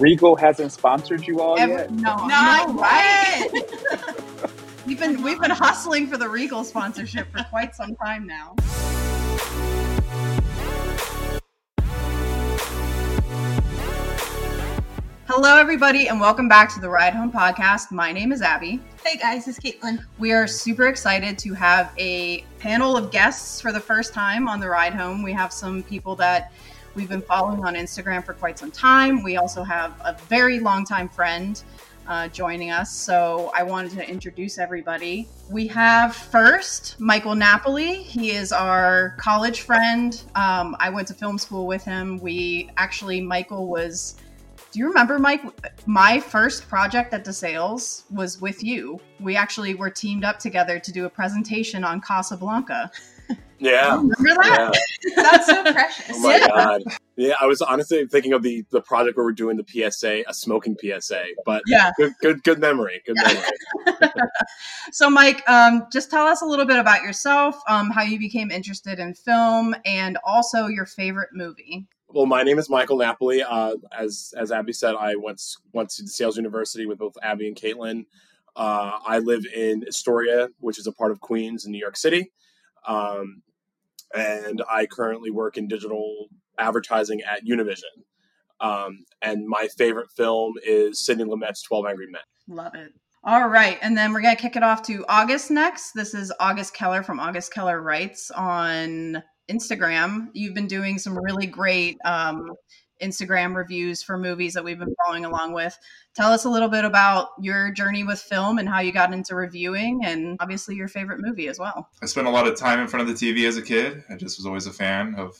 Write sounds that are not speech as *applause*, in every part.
Regal hasn't sponsored you all Ever- yet. no, No, no, right? *laughs* we've been we've been hustling for the Regal sponsorship for quite some time now. Hello, everybody, and welcome back to the Ride Home Podcast. My name is Abby. Hey guys, it's Caitlin. We are super excited to have a panel of guests for the first time on the ride home. We have some people that we've been following on Instagram for quite some time. We also have a very long-time friend uh, joining us. So I wanted to introduce everybody. We have first Michael Napoli. He is our college friend. Um, I went to film school with him. We actually, Michael was. Do you remember, Mike? My first project at DeSales was with you. We actually were teamed up together to do a presentation on Casablanca. *laughs* Yeah. Remember that? yeah. *laughs* That's so precious. Oh my Yeah. god. Yeah, I was honestly thinking of the the project where we're doing the PSA, a smoking PSA. But Yeah. good good good memory. Good Yeah. memory. *laughs* So, Mike, um, just tell us a little bit about yourself, um, how you became interested in film, and also your favorite movie. Well, my name is Michael Napoli. Uh, as as Abby said, I went went to DeSales University with both Abby and Caitlin. Uh, I live in Astoria, which is a part of Queens in New York City, um, and I currently work in digital advertising at Univision. Um, and my favorite film is Sidney Lumet's Twelve Angry Men. Love it. All right, and then we're gonna kick it off to August next. This is August Keller from August Keller Writes on Instagram. You've been doing some really great um, Instagram reviews for movies that we've been following along with. Tell us a little bit about your journey with film and how you got into reviewing, and obviously your favorite movie as well. I spent a lot of time in front of the TV as a kid. I just was always a fan of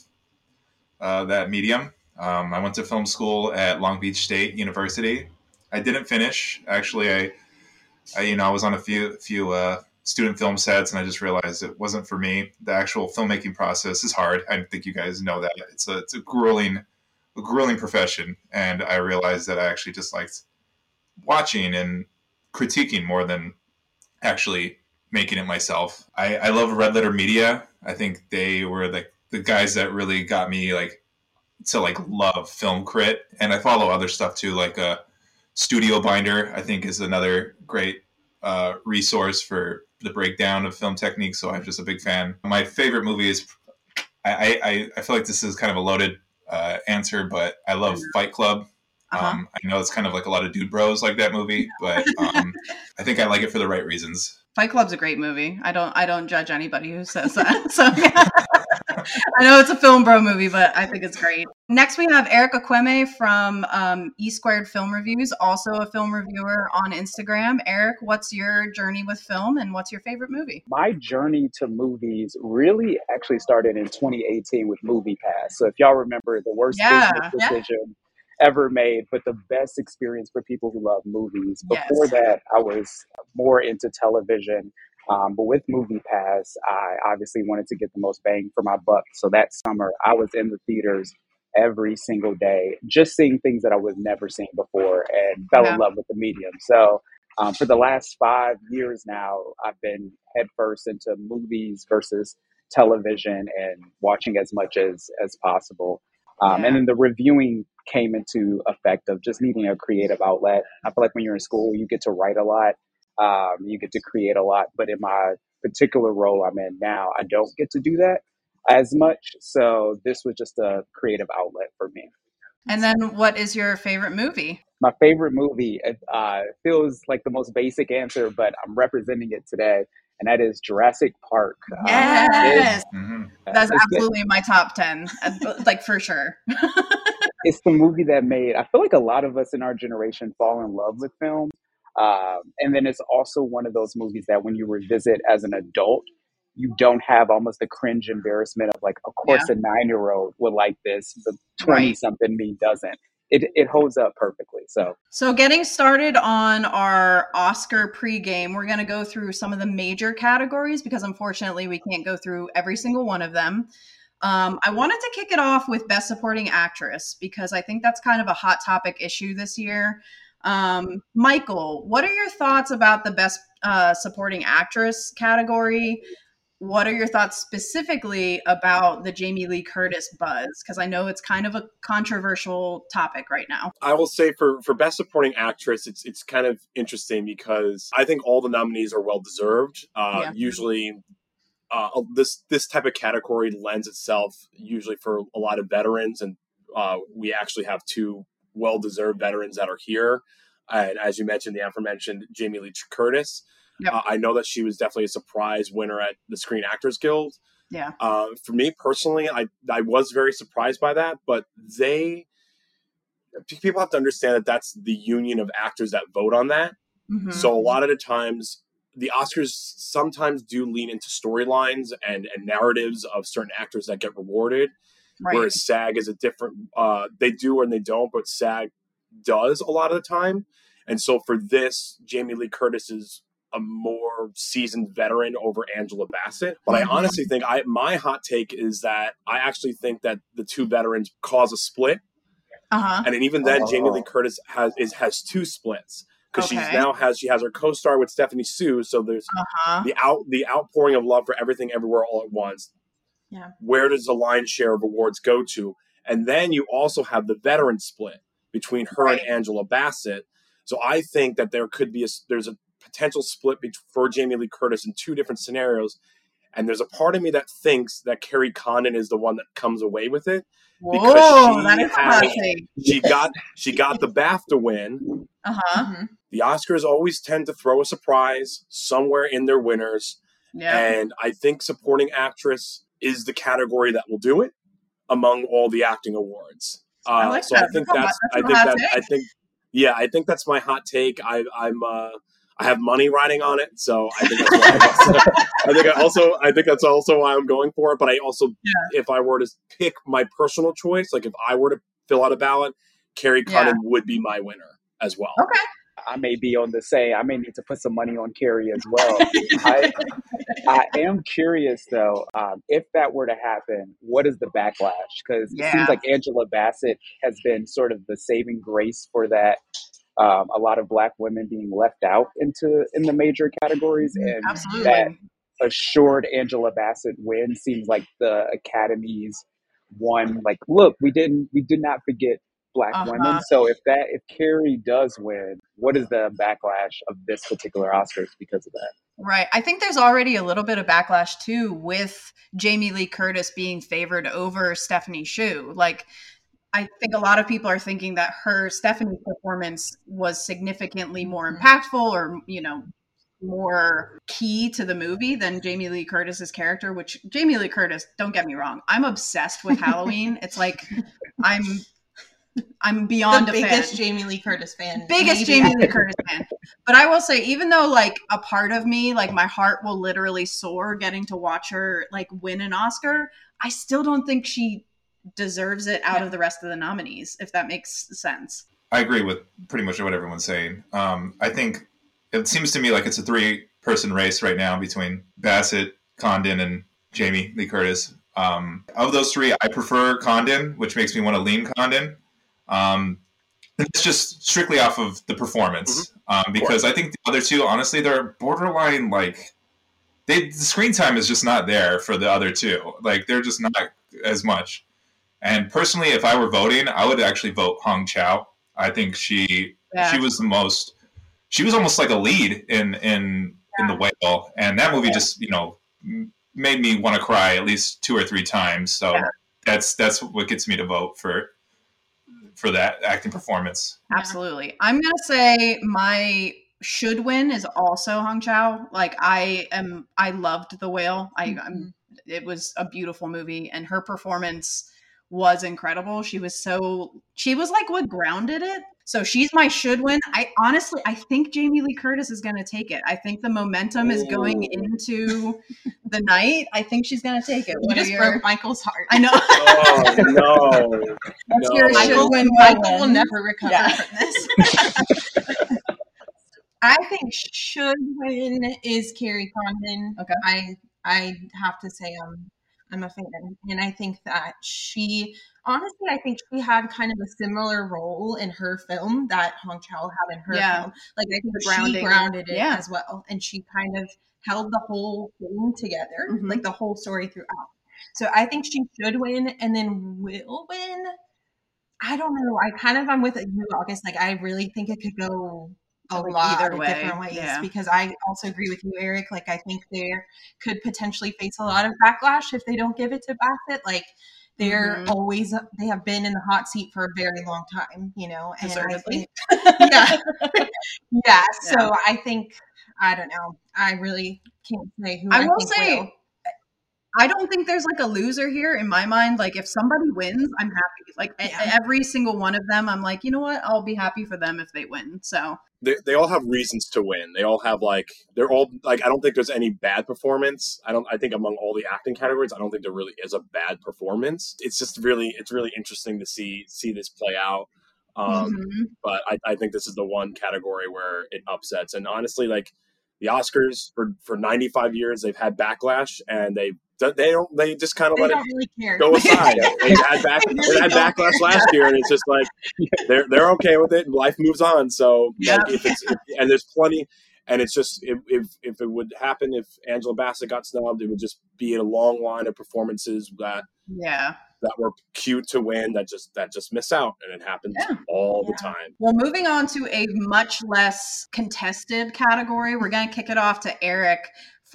uh, that medium. Um, I went to film school at Long Beach State University. I didn't finish. Actually, I, I you know, I was on a few few uh, student film sets, and I just realized it wasn't for me. The actual filmmaking process is hard. I think you guys know that it's a it's a grueling, grueling profession, and I realized that I actually just liked watching and critiquing more than actually making it myself. I, I love Red Letter Media. I think they were like the guys that really got me like to like love film crit, and I follow other stuff too, like uh, Studio Binder. I think is another great uh, resource for the breakdown of film techniques. So I'm just a big fan. My favorite movie is I I, I feel like this is kind of a loaded uh, answer, but I love Fight Club. Uh-huh. Um, I know it's kind of like a lot of dude bros like that movie, but um, *laughs* I think I like it for the right reasons. Fight Club's a great movie. I don't I don't judge anybody who says that. *laughs* So yeah. I know it's a film bro movie, but I think it's great. Next we have Eric Ekwueme from um, E Squared Film Reviews, also a film reviewer on Instagram. Eric, what's your journey with film and what's your favorite movie? My journey to movies really actually started in 2018 with Movie Pass. So if y'all remember, the worst Yeah, business yeah. Ever made, but the best experience for people who love movies. Yes. Before that, I was more into television. Um, but with Movie Pass, I obviously wanted to get the most bang for my buck. So that summer, I was in the theaters every single day, just seeing things that I was never seen before and fell Yeah. in love with the medium. So um, for the last five years now, I've been headfirst into movies versus television and watching as much as as possible. Um, Yeah. And then the reviewing came into effect of just needing a creative outlet. I feel like when you're in school, you get to write a lot, um, you get to create a lot. But in my particular role I'm in now, I don't get to do that as much. So this was just a creative outlet for me. And then what is your favorite movie? My favorite movie it, uh, feels like the most basic answer, but I'm representing it today, and that is Jurassic Park. Um, Yes. hmm That's it's, absolutely my top 10, uh, like for sure. *laughs* it's the movie that made I feel like a lot of us in our generation fall in love with film. Um, and then it's also one of those movies that when you revisit as an adult, you don't have almost the cringe embarrassment of like, of course, a nine year old would like this, the 20 Right. something me doesn't. It, it holds up perfectly. So, So, getting started on our Oscar pregame, we're going to go through some of the major categories because unfortunately we can't go through every single one of them. Um, I wanted to kick it off with Best Supporting Actress because I think that's kind of a hot topic issue this year. Um, Michael, what are your thoughts about the Best uh, Supporting Actress category? what are your thoughts specifically about the Jamie Lee Curtis buzz? Because I know it's kind of a controversial topic right now. I will say for for best supporting actress, it's it's kind of interesting because I think all the nominees are well deserved. Uh, Yeah. Usually, uh, this this type of category lends itself usually for a lot of veterans, and uh, we actually have two well deserved veterans that are here. And as you mentioned, the aforementioned Jamie Lee Curtis. Yep. Uh, I know that she was definitely a surprise winner at the Screen Actors Guild. Yeah. Uh, for me personally, I I was very surprised by that, but they people have to understand that that's the union of actors that vote on that. Mhm. So a lot of the times, the Oscars sometimes do lean into storylines and and narratives of certain actors that get rewarded, right. whereas SAG is a different. Uh, they do and they don't, but SAG does a lot of the time. And so for this, Jamie Lee Curtis is a more seasoned veteran over Angela Bassett. But. I honestly think I my hot take is that I actually think that the two veterans cause a split, uh-huh. and then even then, Jamie Oh. Lee Curtis has is has two splits because she's Okay. now has she has her co-star with Stephanie Hsu. So there's Uh-huh. the out the outpouring of love for everything everywhere all at once. Yeah. Where does the lion's share of awards go to? And then you also have the veteran split between her Right. and Angela Bassett. So I think that there could be a there's a potential split for Jamie Lee Curtis in two different scenarios. And there's a part of me that thinks that Kerry Condon is the one that comes away with it. Because Whoa, she that is a hot has- take. She got she got the BAFTA win. Uh-huh. Mhm. The Oscars always tend to throw a surprise somewhere in their winners. Yeah. And I think supporting actress is the category that will do it among all the acting awards. Uh, I like so I that. think That's a hot- that's, that's I a think hot that I take. think yeah, I think that's my hot take. I, I'm uh, I have money riding on it, so I think that's why I, I think I also I think that's also why I'm going for it. But I also if I were to pick my personal choice, like if I were to fill out a ballot, Kerry Yeah. Condon would be my winner as well. Okay. I may be on the say. I may need to put some money on Kerry as well. I, I am curious though, um, if that were to happen, what is the backlash? Because it seems like Angela Bassett has been sort of the saving grace for that. Um, a lot of black women being left out into in the major categories, and Absolutely. that assured Angela Bassett win seems like the Academy's one. Like, look, we didn't, we did not forget black Uh-huh. women. So if that, if Kerry does win, what is the backlash of this particular Oscars because of that? Right. I think there's already a little bit of backlash too with Jamie Lee Curtis being favored over Stephanie Hsu. Like, I think a lot of people are thinking that her Stephanie performance was significantly more Mhm. impactful or, you know, more key to the movie than Jamie Lee Curtis's character, which Jamie Lee Curtis, don't get me wrong, I'm obsessed with Halloween. *laughs* it's like I'm I'm beyond the a biggest fan Jamie Lee Curtis fan. biggest maybe Jamie Lee. Curtis fan. But I will say, even though like a part of me, like my heart will literally soar getting to watch her like win an Oscar, I still don't think she deserves it out Yeah. of the rest of the nominees, if that makes sense. I agree with pretty much what everyone's saying. Um, I think it seems to me like it's a three person race right now between Bassett, Condon, and Jamie Lee Curtis. Um, of those three, I prefer Condon, which makes me want to lean Condon. Um, and it's just strictly off of the performance, um, because I think the other two, honestly, they're borderline like they the screen time is just not there for the other two. Like they're just not as much. And personally, if I were voting, I would actually vote Hong Chau. I think she Yeah. she was the most she was almost like a lead in in in the whale and that movie just you know made me want to cry at least two or three times so Yeah. that's that's what gets me to vote for for that acting performance Absolutely. I'm gonna say my should win is also Hong Chau. Like I am I loved the whale. I Mm-hmm. I'm it was a beautiful movie and her performance was incredible. She was so she was like what grounded it. So she's my should win. I honestly I think Jamie Lee Curtis is going to take it. I think the momentum is going into the night. I think she's going to take it. You What are just your- broke Michael's heart. I know. *laughs* Oh no! That's No. your Michael, should win. Michael will never recover Yeah. from this. *laughs* I think should win is Kerry Condon. Okay. I I have to say um I'm a fan, and I think that she honestly, I think she had kind of a similar role in her film that Hong Chau had in her Yeah. film. Like I think The she grounded it Yeah. as well, and she kind of held the whole thing together, Mhm. like the whole story throughout. So I think she should win, and then will win. I don't know. I kind of I'm with you, August. Like I really think it could go a Like, lot either of way, different ways yeah. because I also agree with you, Eric. Like I think they could potentially face a lot of backlash if they don't give it to Bassett. Like they're Mhm. always they have been in the hot seat for a very long time, you know. And I think, *laughs* *laughs* yeah, yeah. So I think I don't know. I really can't say who I I, will think say, will. I don't think there's like a loser here in my mind. Like if somebody wins, I'm happy. Like e- Yeah. every single one of them, I'm like, you know what? I'll be happy for them if they win. So they, they all have reasons to win. They all have like they're all like I don't think there's any bad performance. I don't I think among all the acting categories, I don't think there really is a bad performance. It's just really it's really interesting to see see this play out. Um, mhm. But I, I think this is the one category where it upsets. And honestly, like the Oscars for for 95 years, they've had backlash, and they they don't they just kind of let it really go aside. *laughs* they had back, They had backlash last year, and it's just like they're they're okay with it. and Life moves on. So Yeah. like, if it's if, and there's plenty, and it's just if, if if it would happen if Angela Bassett got snubbed, it would just be a long line of performances that yeah. that were cute to win that just that just miss out, and it happens Yeah. all the time. Well, moving on to a much less contested category, we're going to kick it off to Eric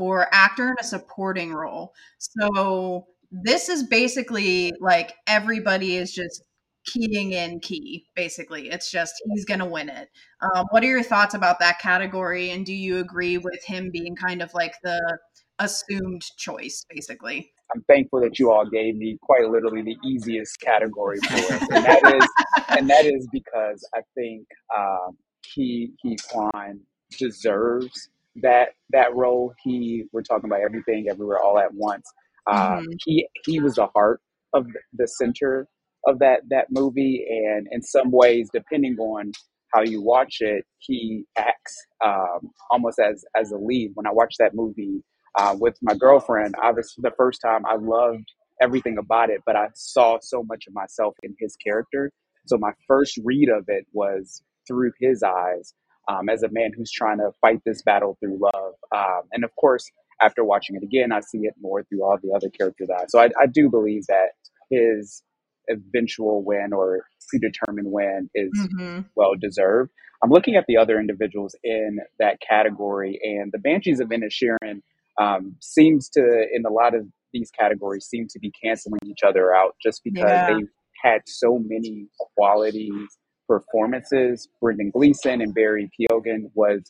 for actor in a supporting role. So, this is basically like everybody is just keying in key, basically. It's just he's going to win it. Um, what are your thoughts about that category? And do you agree with him being kind of like the assumed choice, basically? I'm thankful that you all gave me quite literally the easiest category for it, and that is and that is because I think um, Ke Huy Quan deserves that that role. He we're talking about everything, everywhere, all at once. Uh, Mhm. He he was the heart of the center of that that movie, and in some ways, depending on how you watch it, he acts um, almost as as a lead. When I watched that movie uh, with my girlfriend, obviously the first time I loved everything about it, but I saw so much of myself in his character. So my first read of it was through his eyes um, as a man who's trying to fight this battle through love. Um, and of course, after watching it again, I see it more through all the other characters' eyes. So I, I do believe that his eventual win or predetermined win is Mm-hmm. well deserved. I'm looking at the other individuals in that category, and the Banshees of Inisherin um, seems to, in a lot of these categories, seem to be canceling each other out just because Yeah. they've had so many quality performances. Brendan Gleeson and Barry Keoghan was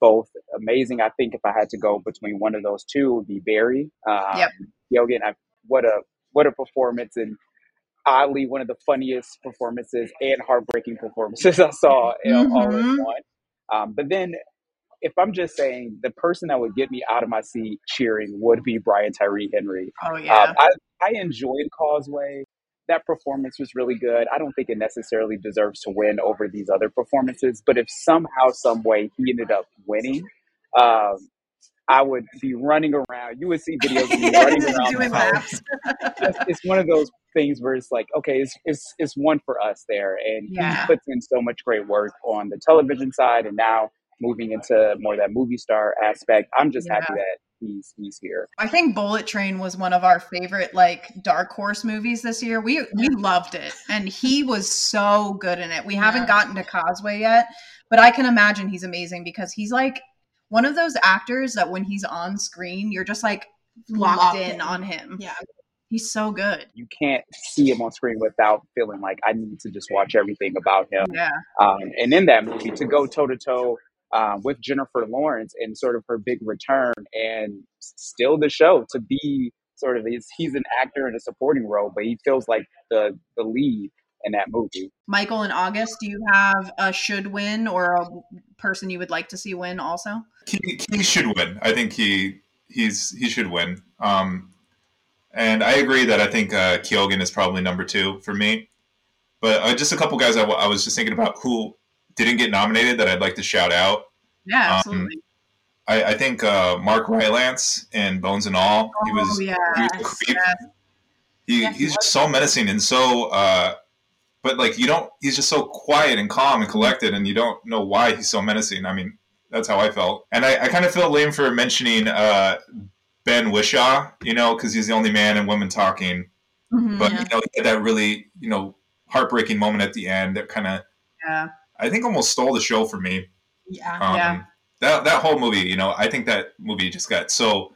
both amazing. I think if I had to go between one of those two, it would be Barry. Um, Yep. Keoghan, I, what a what a performance and oddly one of the funniest performances and heartbreaking performances *laughs* I saw know, all in Mhm. one. Um, but then, if I'm just saying the person that would get me out of my seat cheering would be Brian Tyree Henry. Oh, Um, yeah. I, I enjoyed Causeway. That performance was really good. I don't think it necessarily deserves to win over these other performances, but if somehow, some way he ended up winning, um, I would be running around. You would see videos of me *laughs* running around Doing the house laps. it's, it's one of those things where it's like, okay, it's, it's, it's one for us there. And Yeah. he puts in so much great work on the television side and now moving into more of that movie star aspect. I'm just happy that he's he's here. I think Bullet Train was one of our favorite like dark horse movies this year. We we loved it, and he was so good in it. We haven't Yeah. gotten to Causeway yet, but I can imagine he's amazing because he's like one of those actors that when he's on screen, you're just like locked, Locked in in. on him. Yeah. He's so good. You can't see him on screen without feeling like I need to just watch everything about him. Yeah, Um, and in that movie, to go toe to toe with Jennifer Lawrence and sort of her big return and still the show to be sort of he's, he's an actor in a supporting role, but he feels like the the lead in that movie. Michael and August, do you have a should win or a person you would like to see win also? He, he should win. I think he he's he should win. Um, and I agree that I think uh, Keoghan is probably number two for me. But uh, just a couple guys I, w- I was just thinking about who didn't get nominated that I'd like to shout out. Yeah, Um, absolutely. I, I think uh, Mark Rylance and Bones and All. He was oh yeah, he was a creep. He, Yeah, he he's just so menacing and so uh but like you don't he's just so quiet and calm and collected and you don't know why he's so menacing i mean that's how i felt and i, I kind of feel lame for mentioning uh ben whishaw you know because he's the only man and woman talking Mhm, but you know he had that really you know heartbreaking moment at the end that kind of yeah. I think almost stole the show for me Yeah. um, Yeah. that that whole movie you know i think that movie just got so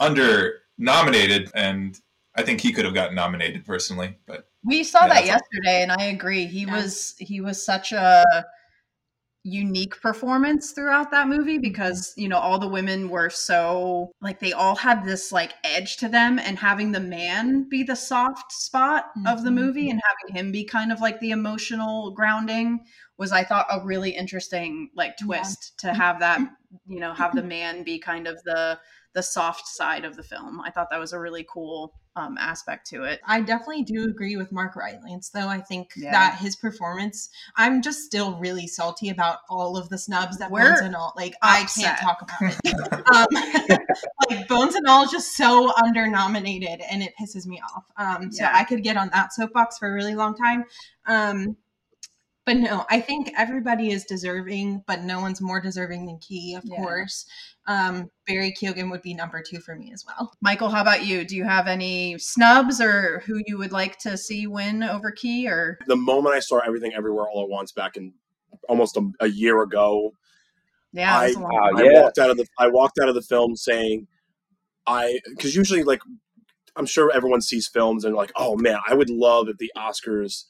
under nominated and i think he could have gotten nominated personally but We saw Yeah, that that's- yesterday, and I agree. He Yeah. was he was such a unique performance throughout that movie because you know all the women were so like they all had this like edge to them and having the man be the soft spot of the Mhm. movie and having him be kind of like the emotional grounding was i thought a really interesting like Yeah. twist to have that you know have the *clears throat* man be kind of the the soft side of the film i thought that was a really cool um, aspect to it I definitely do agree with Mark Rylance, though. I think Yeah. that his performance, I'm just still really salty about all of the snubs that We're Bones and All. Like, I can't talk about it. *laughs* um, *laughs* like, Bones and All is just so under nominated, and it pisses me off. Um, so Yeah. I could get on that soapbox for a really long time. Um, but no, I think everybody is deserving, but no one's more deserving than Key, of Yeah. course. Um, Barry Keoghan would be number two for me as well. Michael, how about you? Do you have any snubs or who you would like to see win over Key or The moment I saw everything everywhere all at once back in almost a, a year ago, yeah, it was a I- long Wow, time. I Yeah. walked out of the I walked out of the film saying I because usually like I'm sure everyone sees films and like oh man I would love if the Oscars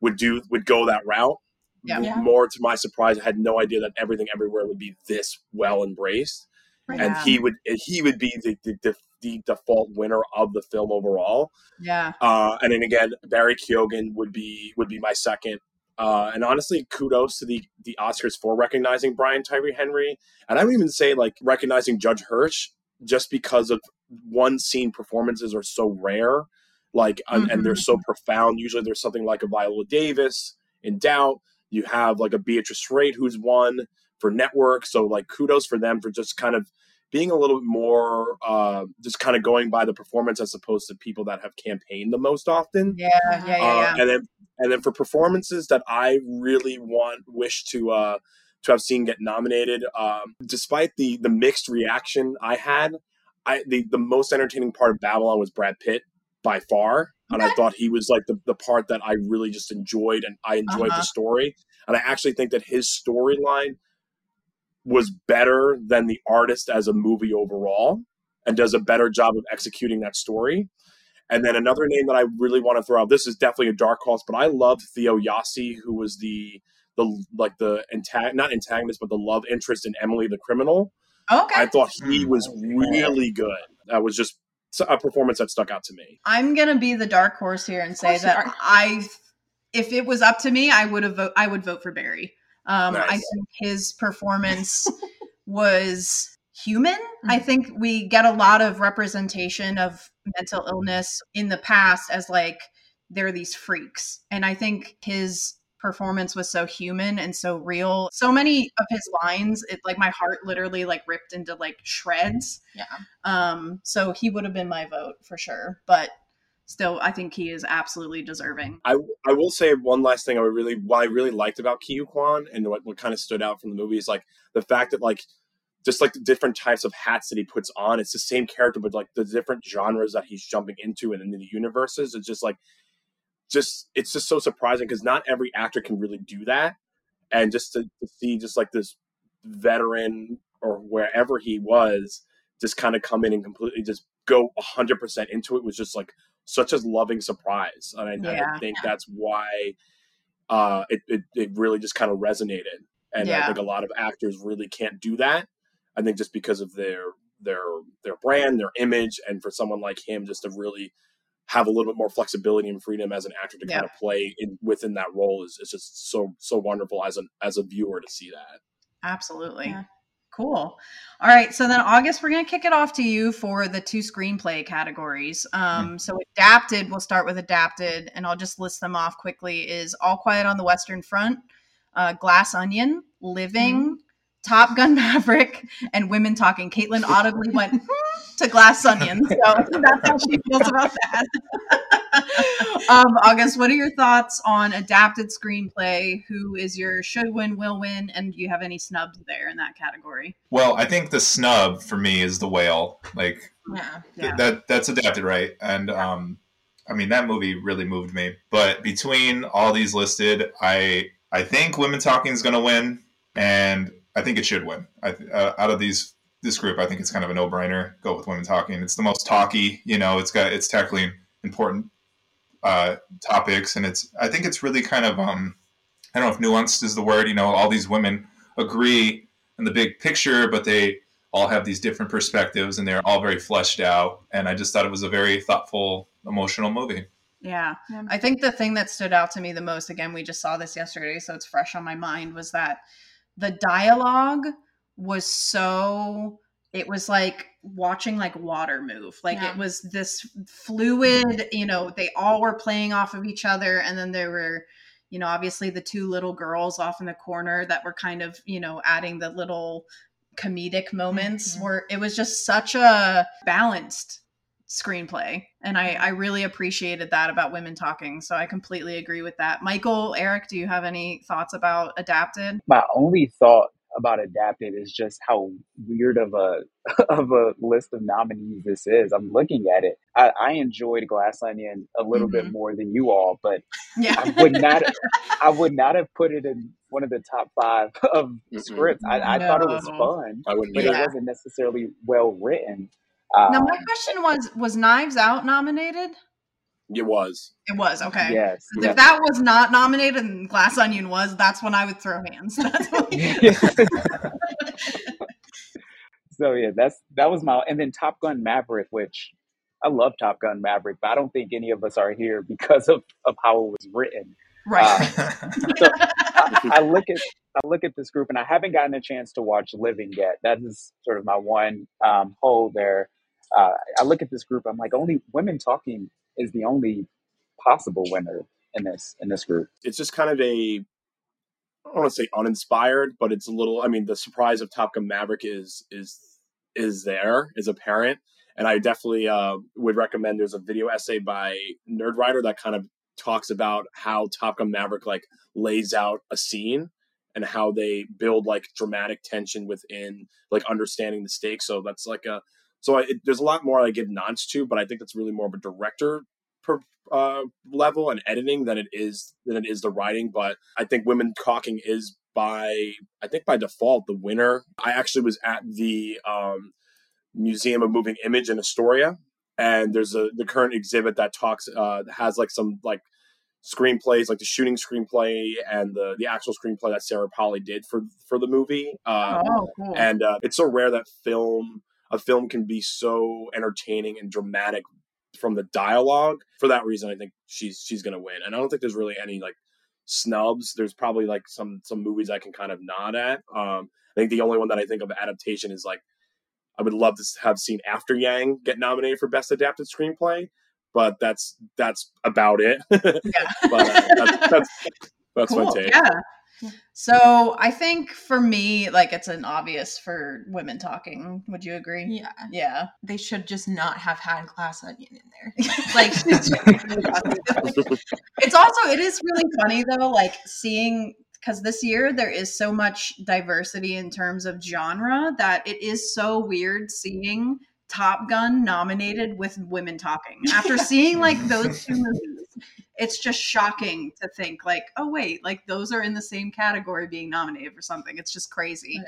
would do would go that route. Yeah. Yeah. More to my surprise, I had no idea that everything everywhere would be this well embraced, Right. and Yeah. he would he would be the, the, the, the default winner of the film overall. yeah. Uh, and then again, Barry Keoghan would be would be my second. Uh, and honestly, kudos to the the Oscars for recognizing Brian Tyree Henry, and I would even say like recognizing Judd Hirsch just because of one scene performances are so rare, like and, and they're so profound. Usually, there's something like a Viola Davis in Doubt. You have like a Beatrice Straight who's won for Network, so like kudos for them for just kind of being a little bit more uh, just kind of going by the performance as opposed to people that have campaigned the most often. Yeah, yeah, yeah, Uh, yeah. and then and then for performances that I really want wish to uh, to have seen get nominated, um, despite the the mixed reaction I had, I the the most entertaining part of Babylon was Brad Pitt by far, and I thought he was like the the part that I really just enjoyed, and I enjoyed Uh-huh. the story, and I actually think that his storyline was better than the artist as a movie overall and does a better job of executing that story. And then another name that I really want to throw out. This is definitely a dark horse, but I love Theo Yassi, who was the the like the antag- not antagonist, but the love interest in Emily the Criminal. okay. I thought he was really good. That was just a performance that stuck out to me. I'm gonna be the dark horse here and say that. I, if it was up to me, I would have vote. I would vote for Barry. Um, I think his performance *laughs* was human. I Mhm. think we get a lot of representation of mental illness in the past as like they're these freaks, and I think his performance was so human and so real. So many of his lines, it like my heart literally like ripped into like shreds. Yeah. Um, so he would have been my vote for sure. But still, I think he is absolutely deserving. I I will say one last thing I would really what I really liked about Ke Huy Quan and what, what kind of stood out from the movie is like the fact that like just like the different types of hats that he puts on, it's the same character, but like the different genres that he's jumping into and in the universes, it's just like just it's just so surprising because not every actor can really do that. And just to, to see just like this veteran or wherever he was just kind of come in and completely just go 100% into it was just like such a loving surprise. And i, and I think that's why uh, it, it, it really just kind of resonated. And i think a lot of actors really can't do that i think just because of their their their brand their image and for someone like him just to really have a little bit more flexibility and freedom as an actor to Yeah. kind of play in within that role is, is just so so wonderful as an as a viewer to see that Absolutely. Yeah. Cool. All right. So then, August, we're going to kick it off to you for the two screenplay categories. Um, So, adapted, we'll start with adapted, and I'll just list them off quickly is All Quiet on the Western Front, uh, Glass Onion, Living, Top Gun *laughs* Maverick and women talking. Caitlin audibly went hmm, to Glass Onion, so *laughs* that's how she feels about that. *laughs* um, August, what are your thoughts on adapted screenplay? Who is your should win, will win, and do you have any snubs there in that category? Well, I think the snub for me is the whale. Like Yeah. Yeah. that that's adapted right, and um, I mean that movie really moved me. But between all these listed, I I think Women Talking is going to win, and I think it should win. I, uh, out of these this group, I think it's kind of a no brainer. Go with Women Talking. It's the most talky. You know, it's got it's tackling important uh, topics, and it's I think it's really kind of um, I don't know if nuanced is the word. You know, all these women agree in the big picture, but they all have these different perspectives, and they're all very fleshed out. And I just thought it was a very thoughtful, emotional movie. Yeah. Yeah. I think the thing that stood out to me the most, again, we just saw this yesterday, so it's fresh on my mind, was that the dialogue was so it was like watching like water move like Yeah. it was this fluid you know they all were playing off of each other and then there were you know obviously the two little girls off in the corner that were kind of you know adding the little comedic moments Mhm. where it was just such a balanced screenplay and I, I really appreciated that about women talking so i completely agree with that michael eric do you have any thoughts about adapted my only thought about adapted is just how weird of a *laughs* of a list of nominees this is. I'm looking at it. I, I enjoyed Glass Onion a little bit Mhm. more than you all, but yeah I would not *laughs* I would not have put it in one of the top five *laughs* of Mm-mm. scripts. I, I thought it was fun, I but either. it wasn't necessarily well written. Now Um, my question was was knives out nominated It was. it was okay Yes. if yes. that was not nominated and glass onion was that's when i would throw hands *laughs* *laughs* so yeah, that's that was my and then Top Gun Maverick, which I love Top Gun Maverick, but I don't think any of us are here *laughs* because of, of how it was written. right So I, I look at I look at this group and I haven't gotten a chance to watch Living yet. That is sort of my one um, hole there. Uh, I look at this group. I'm like, only women talking is the only possible winner in this in this group. It's just kind of a. I don't want to say uninspired, but it's a little. I mean, the surprise of Top Gun Maverick is is is there is apparent, and I definitely uh, would recommend. There's a video essay by Nerdwriter that kind of talks about how Top Gun Maverick like lays out a scene and how they build like dramatic tension within like understanding the stakes. So that's like a so I, it, there's a lot more I give nods to, but I think that's really more of a director per, uh, level and editing than it is than it is the writing. But I think Women Talking is by I think by default the winner. I actually was at the um, Museum of Moving Image in Astoria, and there's a the current exhibit that talks uh, has like some like screenplays, like the shooting screenplay and the the actual screenplay that Sarah Polley did for for the movie. Uh, oh cool and uh, it's so rare that film a film can be so entertaining and dramatic from the dialogue. For that reason, I think she's she's gonna win. And I don't think there's really any like snubs. There's probably like some some movies I can kind of nod at. Um, I think the only one that I think of adaptation is like I would love to have seen After Yang get nominated for best adapted screenplay, but that's that's about it. *laughs* but uh, that's that's, that's my take. yeah Yeah. so i think for me like it's an obvious for women talking would you agree Yeah. yeah They should just not have had glass onion in there. *laughs* Like, *laughs* it's also it is really funny though like seeing because this year there is so much diversity in terms of genre that it is so weird seeing top gun nominated with women talking after *laughs* seeing like those two movies it's just shocking to think like oh wait like those are in the same category being nominated for something it's just crazy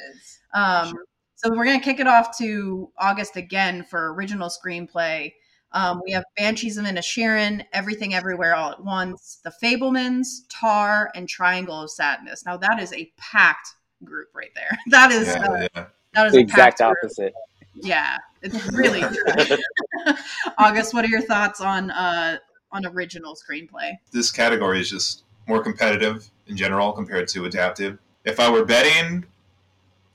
um, so we're gonna kick it off to August again for original screenplay. Um, we have Banshees of Inisherin, Everything Everywhere All at Once, The Fabelmans, Tar, and Triangle of Sadness. Now that is a packed group right there. *laughs* That is yeah, uh, yeah. that is The a exact packed group. opposite. Yeah, it's *laughs* really true. *laughs* August, what are your thoughts on uh, on original screenplay? This category is just more competitive in general compared to adaptive. If I were betting,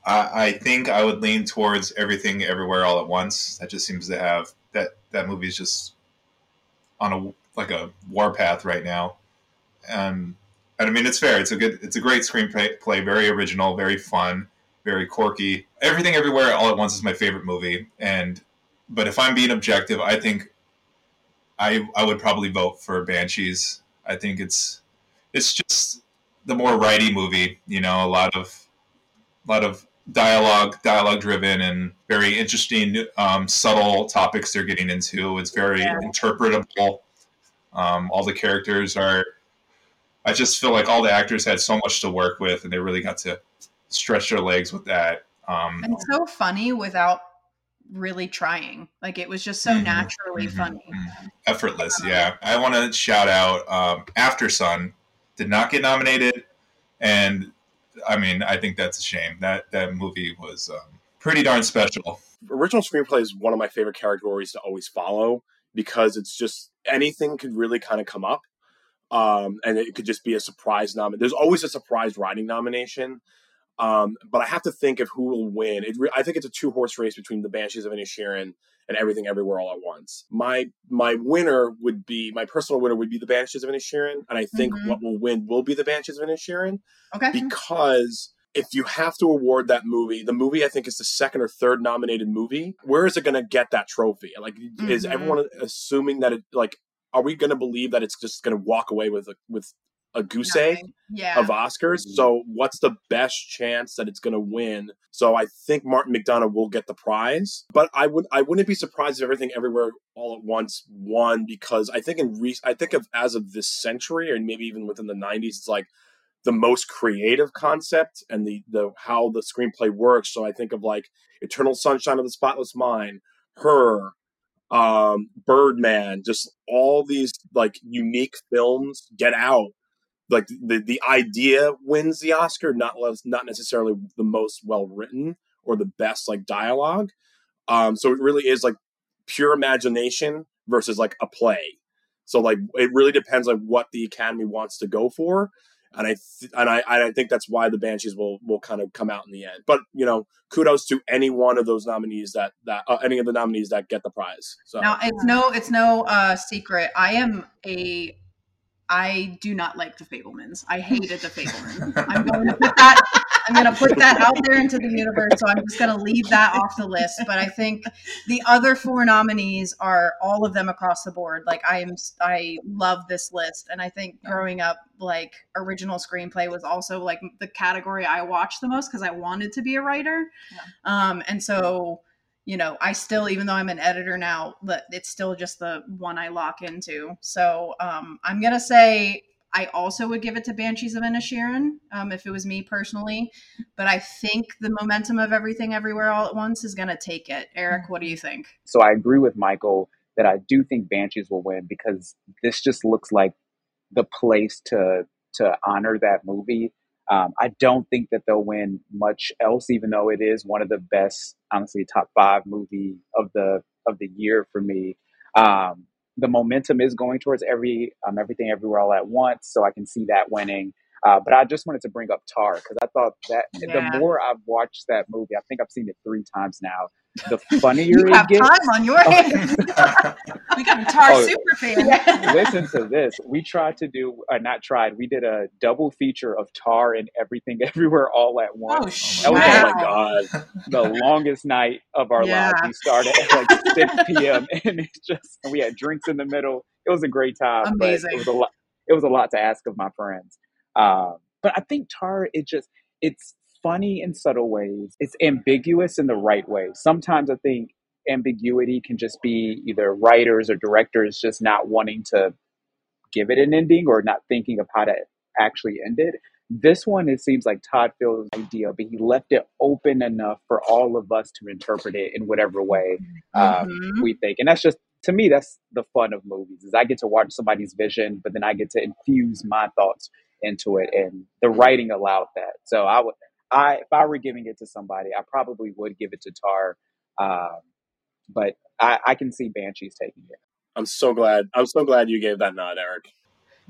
I, I think I would lean towards everything everywhere all at once. That just seems to have that that movie is just on a like a warpath right now. Um, and I mean, it's fair. It's a good, it's a great screenplay, play, very original, very fun. very quirky. Everything Everywhere All at Once is my favorite movie, and but if I'm being objective, I think I I would probably vote for Banshees. I think it's it's just the more righty movie. You know, a lot of a lot of dialogue dialogue driven and very interesting um, subtle topics they're getting into it's very yeah. interpretable um, all the characters are i just feel like all the actors had so much to work with and they really got to stretch their legs with that um, and so funny without really trying like it was just so mm-hmm, naturally mm-hmm, funny mm-hmm. effortless yeah i want to shout out um, After Sun did not get nominated and I mean, I think that's a shame. That that movie was um, pretty darn special. Original screenplay is one of my favorite categories to always follow because it's just anything could really kind of come up, um, and it could just be a surprise nomination. There's always a surprise writing nomination, um, but I have to think of who will win. It re- I think it's a two horse race between the Banshees of Inisherin and Everything Everywhere All at Once. My my winner would be my personal winner would be the Banshees of Inisherin, and I think mm-hmm. what will win will be the Banshees of Inisherin. Okay, because if you have to award that movie, the movie I think is the second or third nominated movie. Where is it going to get that trophy? Like, mm-hmm. is everyone assuming that it like? Are we going to believe that it's just going to walk away with with a goose egg yeah. of Oscars. Mm-hmm. So what's the best chance that it's going to win? So I think Martin McDonagh will get the prize, but I would I wouldn't be surprised if everything everywhere all at once won because I think in re- I think of as of this century and maybe even within the 90s it's like the most creative concept and the the how the screenplay works. So I think of like Eternal Sunshine of the Spotless Mind, Her, um, Birdman, just all these like unique films. Get Out like the the idea wins the Oscar, not not necessarily the most well written or the best like dialogue. Um, so it really is like pure imagination versus like a play. So like it really depends on what the Academy wants to go for, and I th- and I I think that's why the Banshees will will kind of come out in the end. But you know, kudos to any one of those nominees that that uh, any of the nominees that get the prize. So now it's no it's no uh, secret. I am a I do not like the Fabelmans. I hated the Fabelmans. *laughs* I'm going to put that. I'm going to put that out there into the universe. So I'm just going to leave that off the list. But I think the other four nominees are all of them across the board. Like I am, I love this list, and I think growing up, like original screenplay was also like the category I watched the most because I wanted to be a writer. Yeah. Um, and so you know, I still, even though I'm an editor now, but it's still just the one I lock into. So um, I'm gonna say I also would give it to Banshees of Inisherin um, if it was me personally, but I think the momentum of everything everywhere all at once is gonna take it. Eric, what do you think? So I agree with Michael that I do think Banshees will win because this just looks like the place to to honor that movie um, I don't think that they'll win much else, even though it is one of the best, honestly, top five movie of the of the year for me. Um, the momentum is going towards every um, everything everywhere all at once, so I can see that winning. Uh, but I just wanted to bring up Tar because I thought that yeah. the more I've watched that movie, I think I've seen it three times now. The *laughs* funnier you have gets, time on your hands. *laughs* we got a Tar oh, super fan. *laughs* listen to this. We tried to do, uh, not tried. We did a double feature of Tar and Everything Everywhere all at once. Oh, that was, oh my god, the longest night of our yeah. lives. We started at like six p.m. and it's just we had drinks in the middle. It was a great time. Amazing. it was a lot. It was a lot to ask of my friends. Um, but I think Tar, it just it's funny in subtle ways. It's ambiguous in the right way. Sometimes I think ambiguity can just be either writers or directors just not wanting to give it an ending or not thinking of how to actually end it. This one, it seems like Todd Field's idea, but he left it open enough for all of us to interpret it in whatever way um, mm-hmm. we think. And that's just, to me, that's the fun of movies is I get to watch somebody's vision, but then I get to infuse my thoughts into it, and the writing allowed that. So I would, I if I were giving it to somebody, I probably would give it to Tar, um, but I, I can see Banshees taking it. I'm so glad. I'm so glad you gave that nod, Eric.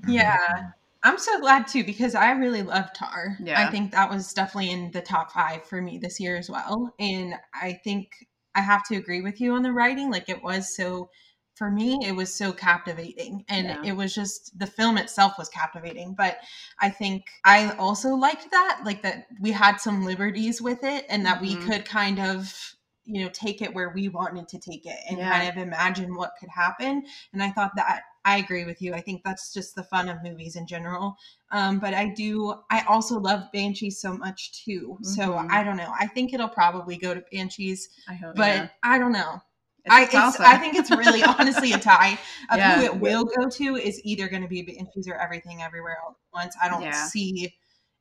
Yeah. I'm so glad too because I really love Tar. Yeah. I think that was definitely in the top five for me this year as well. And I think I have to agree with you on the writing. Like it was so for me it was so captivating and Yeah. it was just the film itself was captivating but i think i also liked that like that we had some liberties with it and that we Mhm. could kind of you know take it where we wanted to take it and Yeah. kind of imagine what could happen and i thought that i agree with you i think that's just the fun of movies in general um, but i do i also love banshees so much too so Mhm. i don't know i think it'll probably go to banshees I hope. but yeah. I don't know. It's I a it's. I think it's really honestly a tie *laughs* of Yeah. who it will go to is either going to be Banshees or Everything Everywhere All at Once. I don't Yeah. see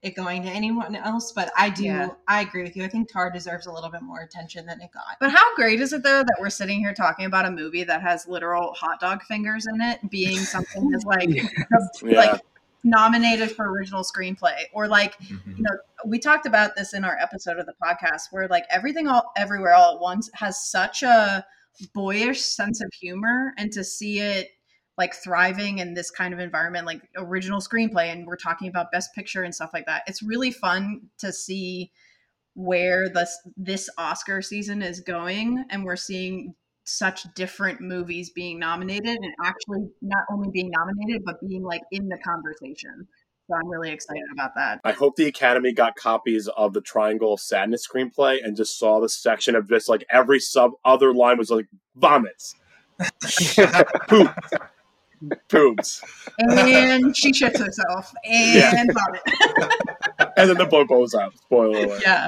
it going to anyone else, but I do. Yeah. I agree with you. I think Tar deserves a little bit more attention than it got. But how great is it though that we're sitting here talking about a movie that has literal hot dog fingers in it, being something that's like *laughs* Yeah. like nominated for original screenplay, or like Mhm. you know we talked about this in our episode of the podcast where like everything all everywhere all at once has such a boyish sense of humor, and to see it like thriving in this kind of environment, like original screenplay, and we're talking about best picture and stuff like that. It's really fun to see where this this Oscar season is going, and we're seeing such different movies being nominated and actually not only being nominated but being like in the conversation. So I'm really excited about that. I hope the Academy got copies of the Triangle of Sadness screenplay and just saw the section of just like every sub other line was like vomits, *laughs* poop, poops, And she shits herself and Yeah. vomit. *laughs* and then the boat goes out. Spoiler alert. Yeah.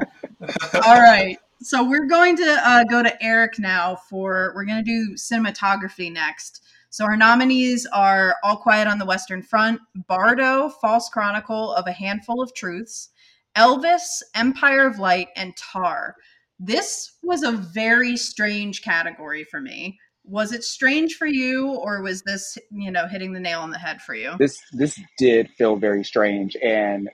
All right. So we're going to uh, go to Eric now for we're going to do cinematography next. So our nominees are All Quiet on the Western Front, Bardo, False Chronicle of a Handful of Truths, Elvis, Empire of Light, and Tar. This was a very strange category for me. Was it strange for you, or was this, you know, hitting the nail on the head for you? this this did feel very strange and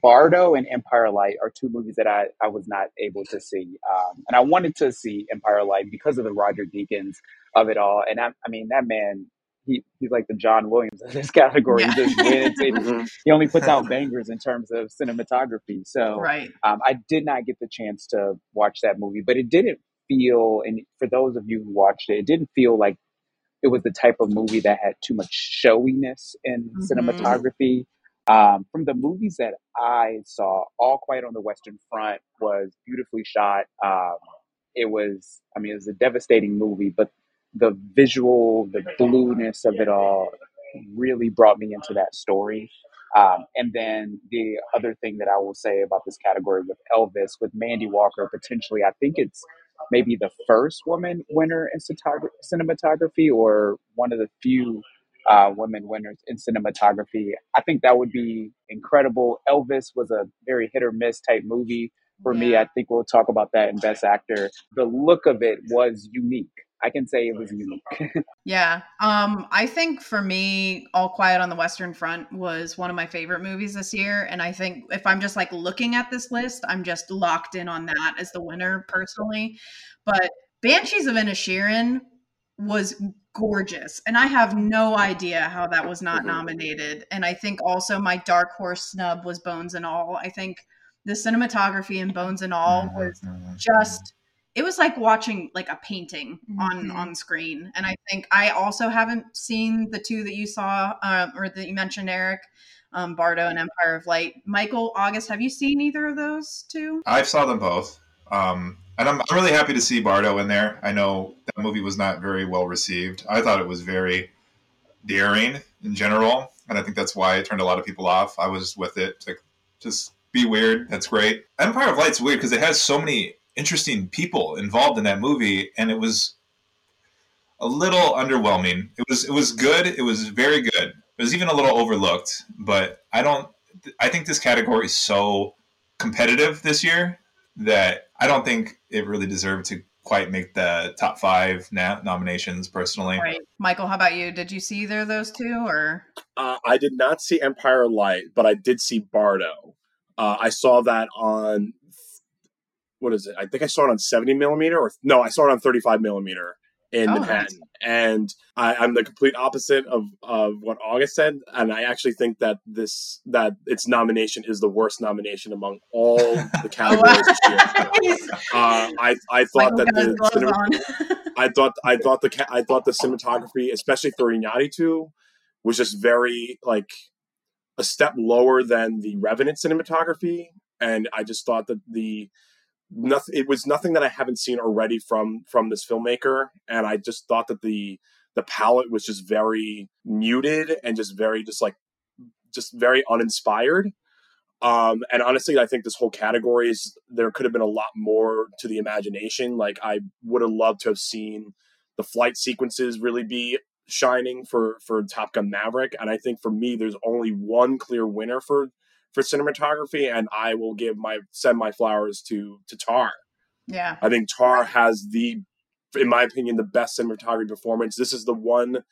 bardo and empire light are two movies that i, I was not able to see um, and i wanted to see empire light because of the roger deakins of it all and i, I mean that man he, he's like the john williams of this *laughs* category Yeah. he just wins and *laughs* he only puts out bangers in terms of cinematography so Right. um, I did not get the chance to watch that movie, but it didn't feel, and for those of you who watched it, it didn't feel like it was the type of movie that had too much showiness in Mhm. cinematography. Um, from the movies that I saw, All Quiet on the Western Front was beautifully shot. Um, it was, I mean, it was a devastating movie, but the visual, the blueness of it all really brought me into that story. Um, and then the other thing that I will say about this category with Elvis, with Mandy Walker, potentially, I think it's maybe the first woman winner in cinematography or one of the few uh, women winners in cinematography. I think that would be incredible. Elvis was a very hit or miss type movie for me. I think we'll talk about that in Best Actor. The look of it was unique. I can say it was unique. *laughs* Yeah. Um, I think for me, All Quiet on the Western Front was one of my favorite movies this year. And I think if I'm just like looking at this list, I'm just locked in on that as the winner personally. But Banshees of Inisherin was gorgeous. And I have no idea how that was not Mhm. nominated. And I think also my dark horse snub was Bones and All. I think the cinematography in Bones and All was just it was like watching like a painting on Mhm. on screen and i think i also haven't seen the two that you saw um, or that you mentioned eric um, bardo and empire of light michael august have you seen either of those two I saw them both. Um, and I'm, I'm really happy to see Bardo in there. I know that movie was not very well received. I thought it was very daring in general. And I think that's why it turned a lot of people off. I was with it to just be weird. That's great. Empire of Light's weird because it has so many interesting people involved in that movie. And it was a little underwhelming. It was, it was good. It was very good. It was even a little overlooked. But I don't, I think this category is so competitive this year that I don't think it really deserved to quite make the top five na- nominations personally. right michael how about you did you see either of those two or Uh, I did not see Empire Light, but I did see Bardo. Uh, I saw that on what is it? I think I saw it on seventy millimeter, or no, I saw it on thirty-five millimeter in Oh, Manhattan. And I, I'm the complete opposite of, of what August said, and I actually think that this that its nomination is the worst nomination among all *laughs* the categories this year. *laughs* Uh, I I thought that the cinema- *laughs* I thought I thought the I thought the cinematography, especially for Iñárritu, was just very like a step lower than the Revenant cinematography, and I just thought that the nothing it was nothing that I haven't seen already from from this filmmaker, and I just thought that the the palette was just very muted and just very just like just very uninspired. Um, and honestly, I think this whole category is there could have been a lot more to the imagination. Like I would have loved to have seen the flight sequences really be shining for for Top Gun Maverick. And I think for me, there's only one clear winner for for cinematography, and I will give my send my flowers to to Tar. Yeah, I think Tar has the, in my opinion, the best cinematography performance. This is the one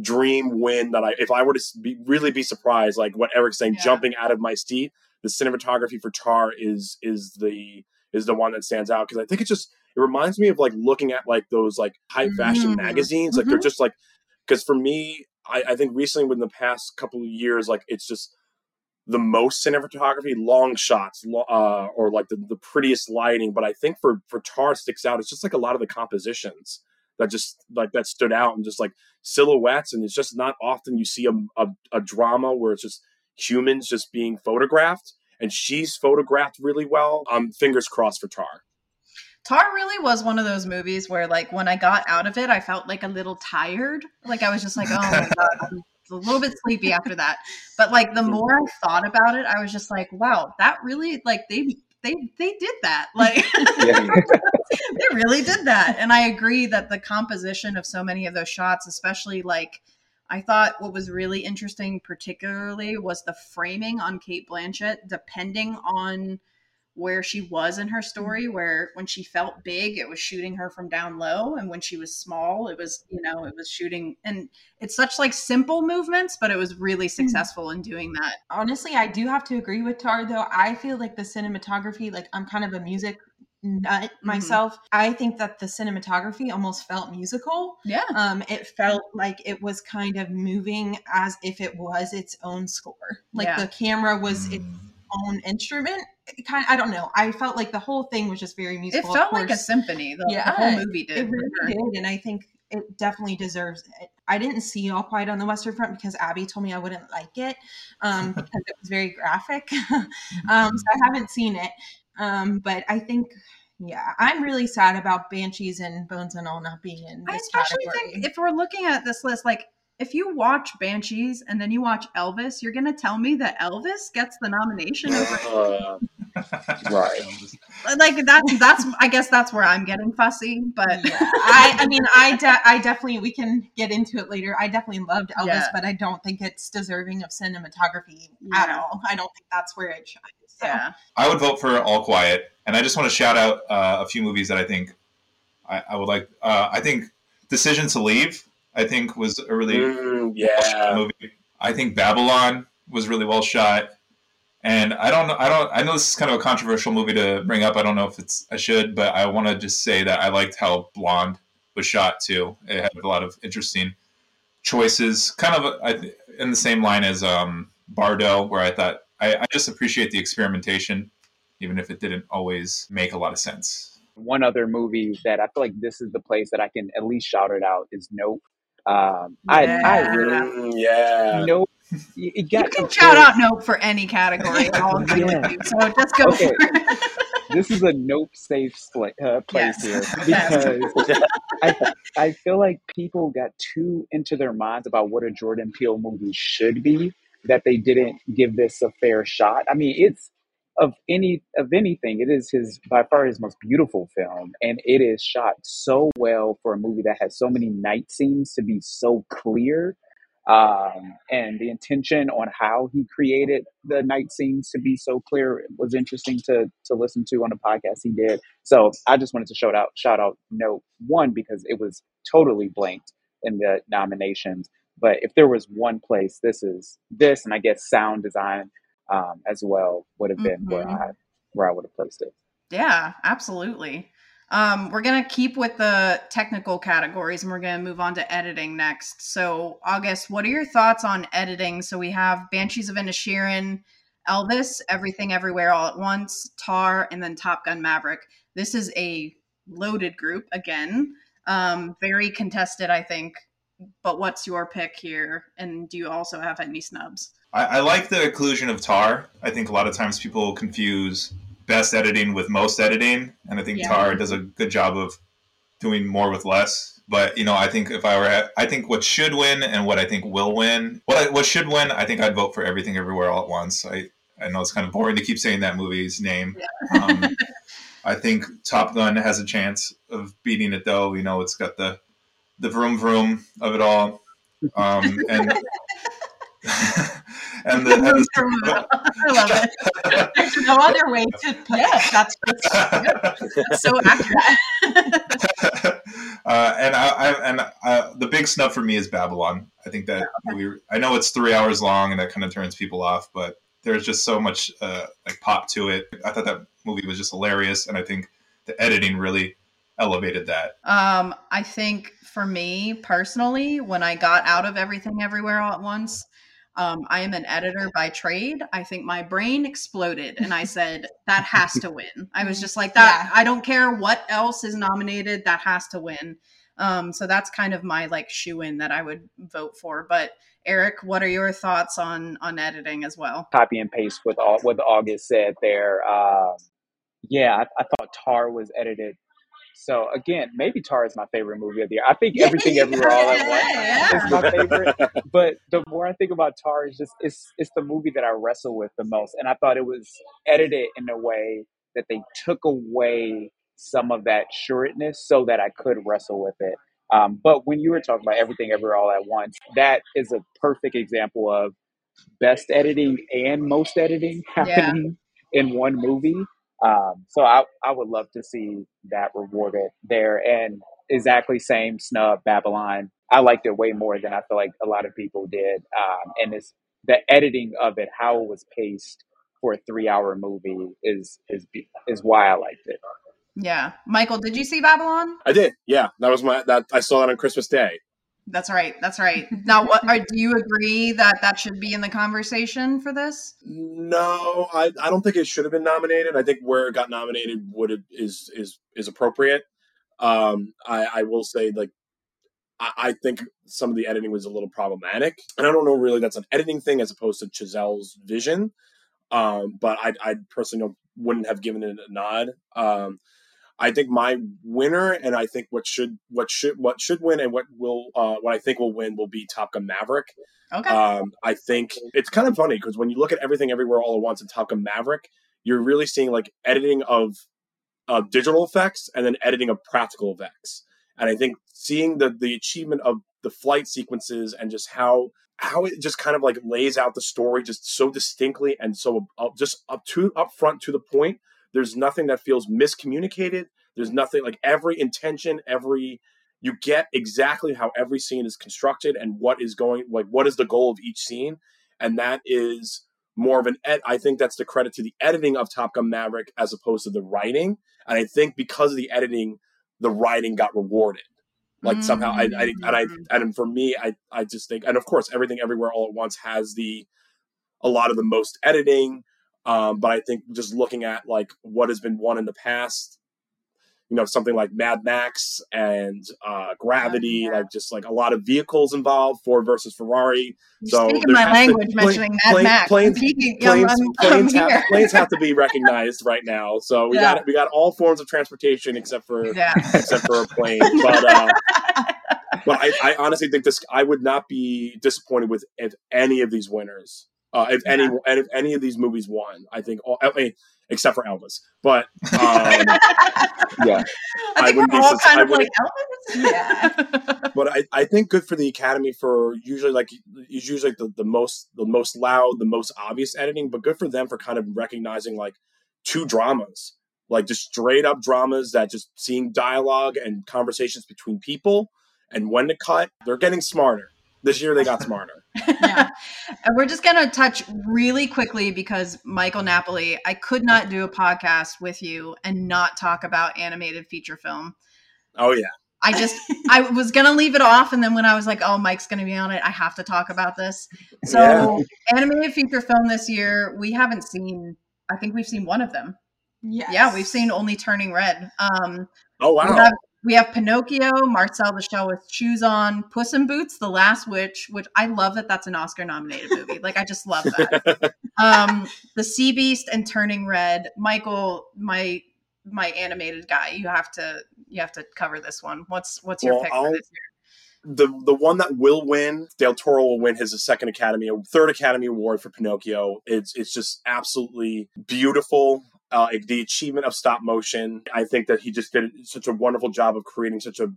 dream win that I, if I were to be, really be surprised, like what Eric's saying, yeah. jumping out of my seat, the cinematography for Tar is is the is the one that stands out because I think it just it reminds me of like looking at like those like high fashion mm-hmm. magazines, like mm-hmm. they're just like because for me, I, I think recently within the past couple of years, like it's just the most cinematography, long shots, uh, or like the, the prettiest lighting. But I think for for Tar sticks out. It's just like a lot of the compositions that just like that stood out and just like silhouettes. And it's just not often you see a, a, a drama where it's just humans just being photographed. And she's photographed really well. Um, fingers crossed for Tar. Tar really was one of those movies where, like, when I got out of it, I felt like a little tired. Like, I was just like, oh my *laughs* God, a little bit sleepy after that. But, like, the more I thought about it, I was just like, wow, that really, like, they, they, they did that. *laughs* Like, *laughs* they really did that. And I agree that the composition of so many of those shots, especially like, I thought what was really interesting, particularly, was the framing on Cate Blanchett, depending on where she was in her story mm-hmm. where when she felt big it was shooting her from down low and when she was small it was you know it was shooting and it's such like simple movements but it was really mm-hmm. successful in doing that honestly i do have to agree with tar though i feel like the cinematography like i'm kind of a music nut mm-hmm. myself mm-hmm. i think that the cinematography almost felt musical yeah um it felt like it was kind of moving as if it was its own score like yeah. the camera was its mm. own instrument kind of, I don't know. I felt like the whole thing was just very musical. It felt like a symphony. The, yeah, the whole movie did. It really did, and I think it definitely deserves it. I didn't see All Quiet on the Western Front because Abby told me I wouldn't like it um, *laughs* because it was very graphic. *laughs* um, so I haven't seen it, um, but I think. Yeah, I'm really sad about Banshees and Bones and All not being in this I especially category. think if we're looking at this list, like if you watch Banshees and then you watch Elvis, you're gonna tell me that Elvis gets the nomination over. *laughs* Uh, right. Like that's that's I guess that's where I'm getting fussy, but yeah. I I mean I de- I definitely we can get into it later. I definitely loved Elvis, yeah. but I don't think it's deserving of cinematography yeah. at all. I don't think that's where it shines. So. Yeah. I would vote for All Quiet, and I just want to shout out uh, a few movies that I think I, I would like. Uh, I think Decision to Leave I think was a really mm, yeah movie. I think Babylon was really well shot. And I don't know. I don't. I know this is kind of a controversial movie to bring up. I don't know if it's. I should, but I want to just say that I liked how Blonde was shot too. It had a lot of interesting choices, kind of I, in the same line as um, Bardo, where I thought I, I just appreciate the experimentation, even if it didn't always make a lot of sense. One other movie that I feel like this is the place that I can at least shout it out is Nope. Um, yeah. I, I really, yeah. Nope. You, you can shout out Nope for any category. Yeah. you. So just go okay. this is a Nope safe split, uh, place yes. here *laughs* because I, I feel like people got too into their minds about what a Jordan Peele movie should be that they didn't give this a fair shot. I mean, it's of any of anything, it is his by far his most beautiful film, and it is shot so well for a movie that has so many night scenes to be so clear. Um, and the intention on how he created the night scenes to be so clear was interesting to to listen to on the podcast he did. So I just wanted to shout out shout out note one because it was totally blanked in the nominations. But if there was one place, this is this, and I guess sound design um, as well would have been mm-hmm. where I where I would have placed it. Yeah, absolutely. Um, we're gonna keep with the technical categories, and we're gonna move on to editing next. So, August, what are your thoughts on editing? So we have Banshees of Inisherin, Elvis, Everything Everywhere All at Once, Tar, and then Top Gun Maverick. This is a loaded group again. Um, very contested, I think. But what's your pick here? And do you also have any snubs? I, I like the occlusion of Tar. I think a lot of times people confuse best editing with most editing, and I think Yeah. Tar does a good job of doing more with less. But you know, I think if I were, at, I think what should win and what I think will win. What I, what should win, I think I'd vote for Everything Everywhere All at Once. I I know it's kind of boring to keep saying that movie's name. *laughs* Um, I think Top Gun has a chance of beating it, though. You know, it's got the the vroom vroom of it all, um, and *laughs* and the, and the I love it. There's no other way to put it. That's *laughs* So accurate. *laughs* uh, and I, I and uh, the big snub for me is Babylon. I think that we. I know it's three hours long, and that kind of turns people off, but there's just so much uh, like pop to it. I thought that movie was just hilarious, and I think the editing really elevated that. Um, I think for me personally, when I got out of everything everywhere all at once, um, I am an editor by trade. I think my brain exploded and I said, that has to *laughs* win. I was just like, that, I don't care what else is nominated, that has to win. Um, so that's kind of my like shoe in that I would vote for. But Eric, what are your thoughts on on editing as well? Copy and paste with all what August said there. Um, yeah, I, I thought Tar was edited. So again, maybe Tar is my favorite movie of the year. I think *laughs* Everything Everywhere All at Once Yeah. is my favorite. *laughs* But the more I think about Tar, is just it's it's the movie that I wrestle with the most. And I thought it was edited in a way that they took away some of that sureness so that I could wrestle with it. Um, but when you were talking about everything everywhere all at once, that is a perfect example of best editing and most editing happening in one movie. Um, so I, I would love to see that rewarded there. And exactly same snub Babylon. I liked it way more than I feel like a lot of people did. Um, and it's the editing of it, how it was paced for a three hour movie is is is why I liked it. Yeah. Michael, did you see Babylon? I did. Yeah, that was my that I saw that on Christmas Day. That's right. That's right. Now, what are, do you agree that that should be in the conversation for this? No, I, I don't think it should have been nominated. I think where it got nominated would have, is is is appropriate. Um, I, I will say like I, I think some of the editing was a little problematic, and I don't know really that's an editing thing as opposed to Chazelle's vision. Um, but I I personally wouldn't have given it a nod. Um, I think my winner, and I think what should what should what should win, and what will uh, what I think will win will be Top Gun Maverick. Okay. Um, I think it's kind of funny because when you look at everything everywhere all at once in Top Gun Maverick, you're really seeing like editing of of digital effects and then editing of practical effects. And I think seeing the the achievement of the flight sequences and just how how it just kind of like lays out the story just so distinctly and so up, just up to up front to the point. There's nothing that feels miscommunicated. There's nothing like every intention, every you get exactly how every scene is constructed and what is going like what is the goal of each scene. And that is more of an ed i think that's the credit to the editing of top gun maverick as opposed to the writing. And i think because of the editing the writing got rewarded. Like somehow I, I and i mm. and for me i i just think and of course everything everywhere all at once has the a lot of the most editing um but i think just looking at like what has been won in the past you know something like Mad Max and uh, Gravity, Oh, yeah. like just like a lot of vehicles involved, Ford versus Ferrari. You're so speaking my has to- language plane- mentioning Mad Max. planes- Planes, I'm, planes, I'm have, planes have to be *laughs* recognized right now. So we Yeah. got we got all forms of transportation except for Yeah. except for a *laughs* plane. But uh, but I, I honestly think this. I would not be disappointed with if any of these winners. Uh, if any and if any of these movies won, I think all, I mean, except for Elvis. But um, *laughs* Yeah. I think wouldn't we're be all sus- kind I of like wouldn't- Elvis. Yeah. *laughs* but I, I think good for the academy for usually like is usually like the, the most the most loud the most obvious editing but good for them for kind of recognizing like two dramas like just straight up dramas that just seeing dialogue and conversations between people and when to cut they're getting smarter this year they got smarter *laughs* Yeah. and we're just going to touch really quickly because Michael Napoli, I could not do a podcast with you and not talk about animated feature film. oh yeah I just I was gonna leave it off, and then when I was like, "Oh, Mike's gonna be on it," I have to talk about this. So, Yeah. animated feature film this year, we haven't seen. I think we've seen one of them. Yes. Yeah, we've seen only Turning Red. Um, oh we wow have we have Pinocchio, Marcel the Shell with Shoes On, Puss in Boots, The Last Wish, which I love that that's an Oscar nominated movie. *laughs* like I just love that. um, the Sea Beast and Turning Red. Michael, my my animated guy, you have to you have to cover this one. What's what's your Well, pick I'll- for this year? the the one that will win, Del Toro will win his second Academy, third Academy Award for Pinocchio. It's it's just absolutely beautiful. Uh, the achievement of stop motion. I think that he just did such a wonderful job of creating such a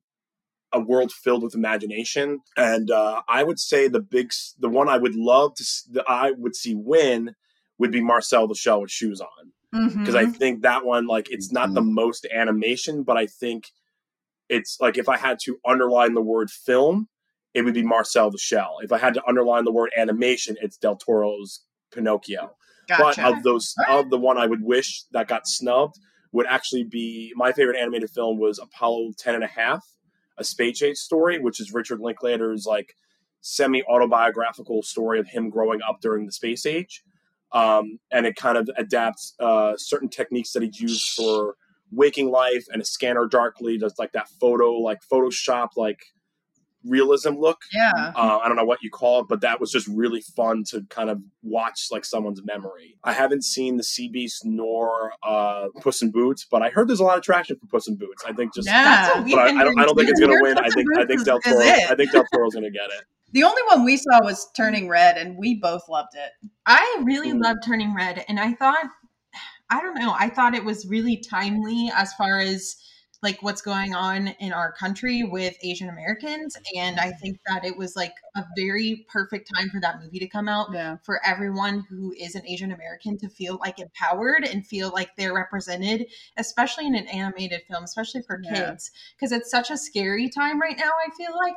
a world filled with imagination. And uh, I would say the big, the one I would love to, s- that I would see win would be Marcel the Shell with shoes on because I Mhm. think that one like it's not the most animation, but I think it's like if I had to underline the word film, it would be Marcel the Shell. If I had to underline the word animation, it's Del Toro's Pinocchio. Gotcha. But of those, of the one I would wish that got snubbed would actually be my favorite animated film was Apollo 10 and a half, a space age story, which is Richard Linklater's like semi autobiographical story of him growing up during the space age. Um, and it kind of adapts uh, certain techniques that he used for waking life and a scanner darkly does like that photo, like Photoshop, like realism look. yeah. Uh, I don't know what you call it, but that was just really fun to kind of watch like someone's memory. I haven't seen the Sea Beast nor uh, Puss in Boots, but I heard there's a lot of traction for Puss in Boots. I think just, Yeah. That's what we've but I, I don't, I don't think it's gonna win. I think I think Del Toro. I think Del Toro's gonna get it. The only one we saw was Turning Red, and we both loved it. I really Mm. loved Turning Red, and I thought, I don't know, I thought it was really timely as far as like what's going on in our country with Asian Americans, and I think that it was like a very perfect time for that movie to come out Yeah. for everyone who is an Asian American to feel like empowered and feel like they're represented, especially in an animated film, especially for Yeah. kids, because it's such a scary time right now. I feel like.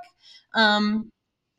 Um,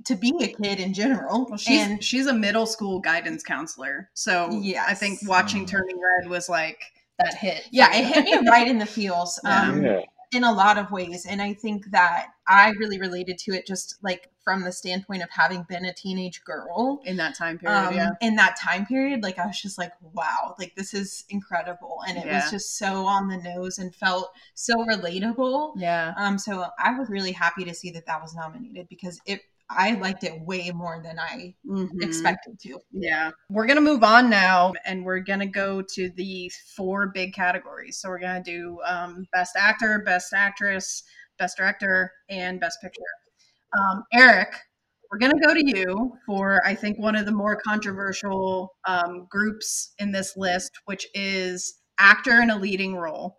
to be a kid in general, Well, she's and she's a middle school guidance counselor, so I think watching Mm. Turning Red was like that hit. yeah, it hit me right in the feels *laughs* um, Yeah. in a lot of ways. And I think that I really related to it just like from the standpoint of having been a teenage girl in that time period. um, yeah, in that time period. Like, I was just like, wow, like this is incredible. And it Yeah. was just so on the nose and felt so relatable. yeah. Um, so I was really happy to see that that was nominated because it, I liked it way more than I Mhm. expected to. Yeah. We're going to move on now and we're going to go to the four big categories. So we're going to do um, Best Actor, Best Actress, Best Director, and Best Picture. Um, Eric, we're going to go to you for, I think, one of the more controversial um, groups in this list, which is actor in a leading role.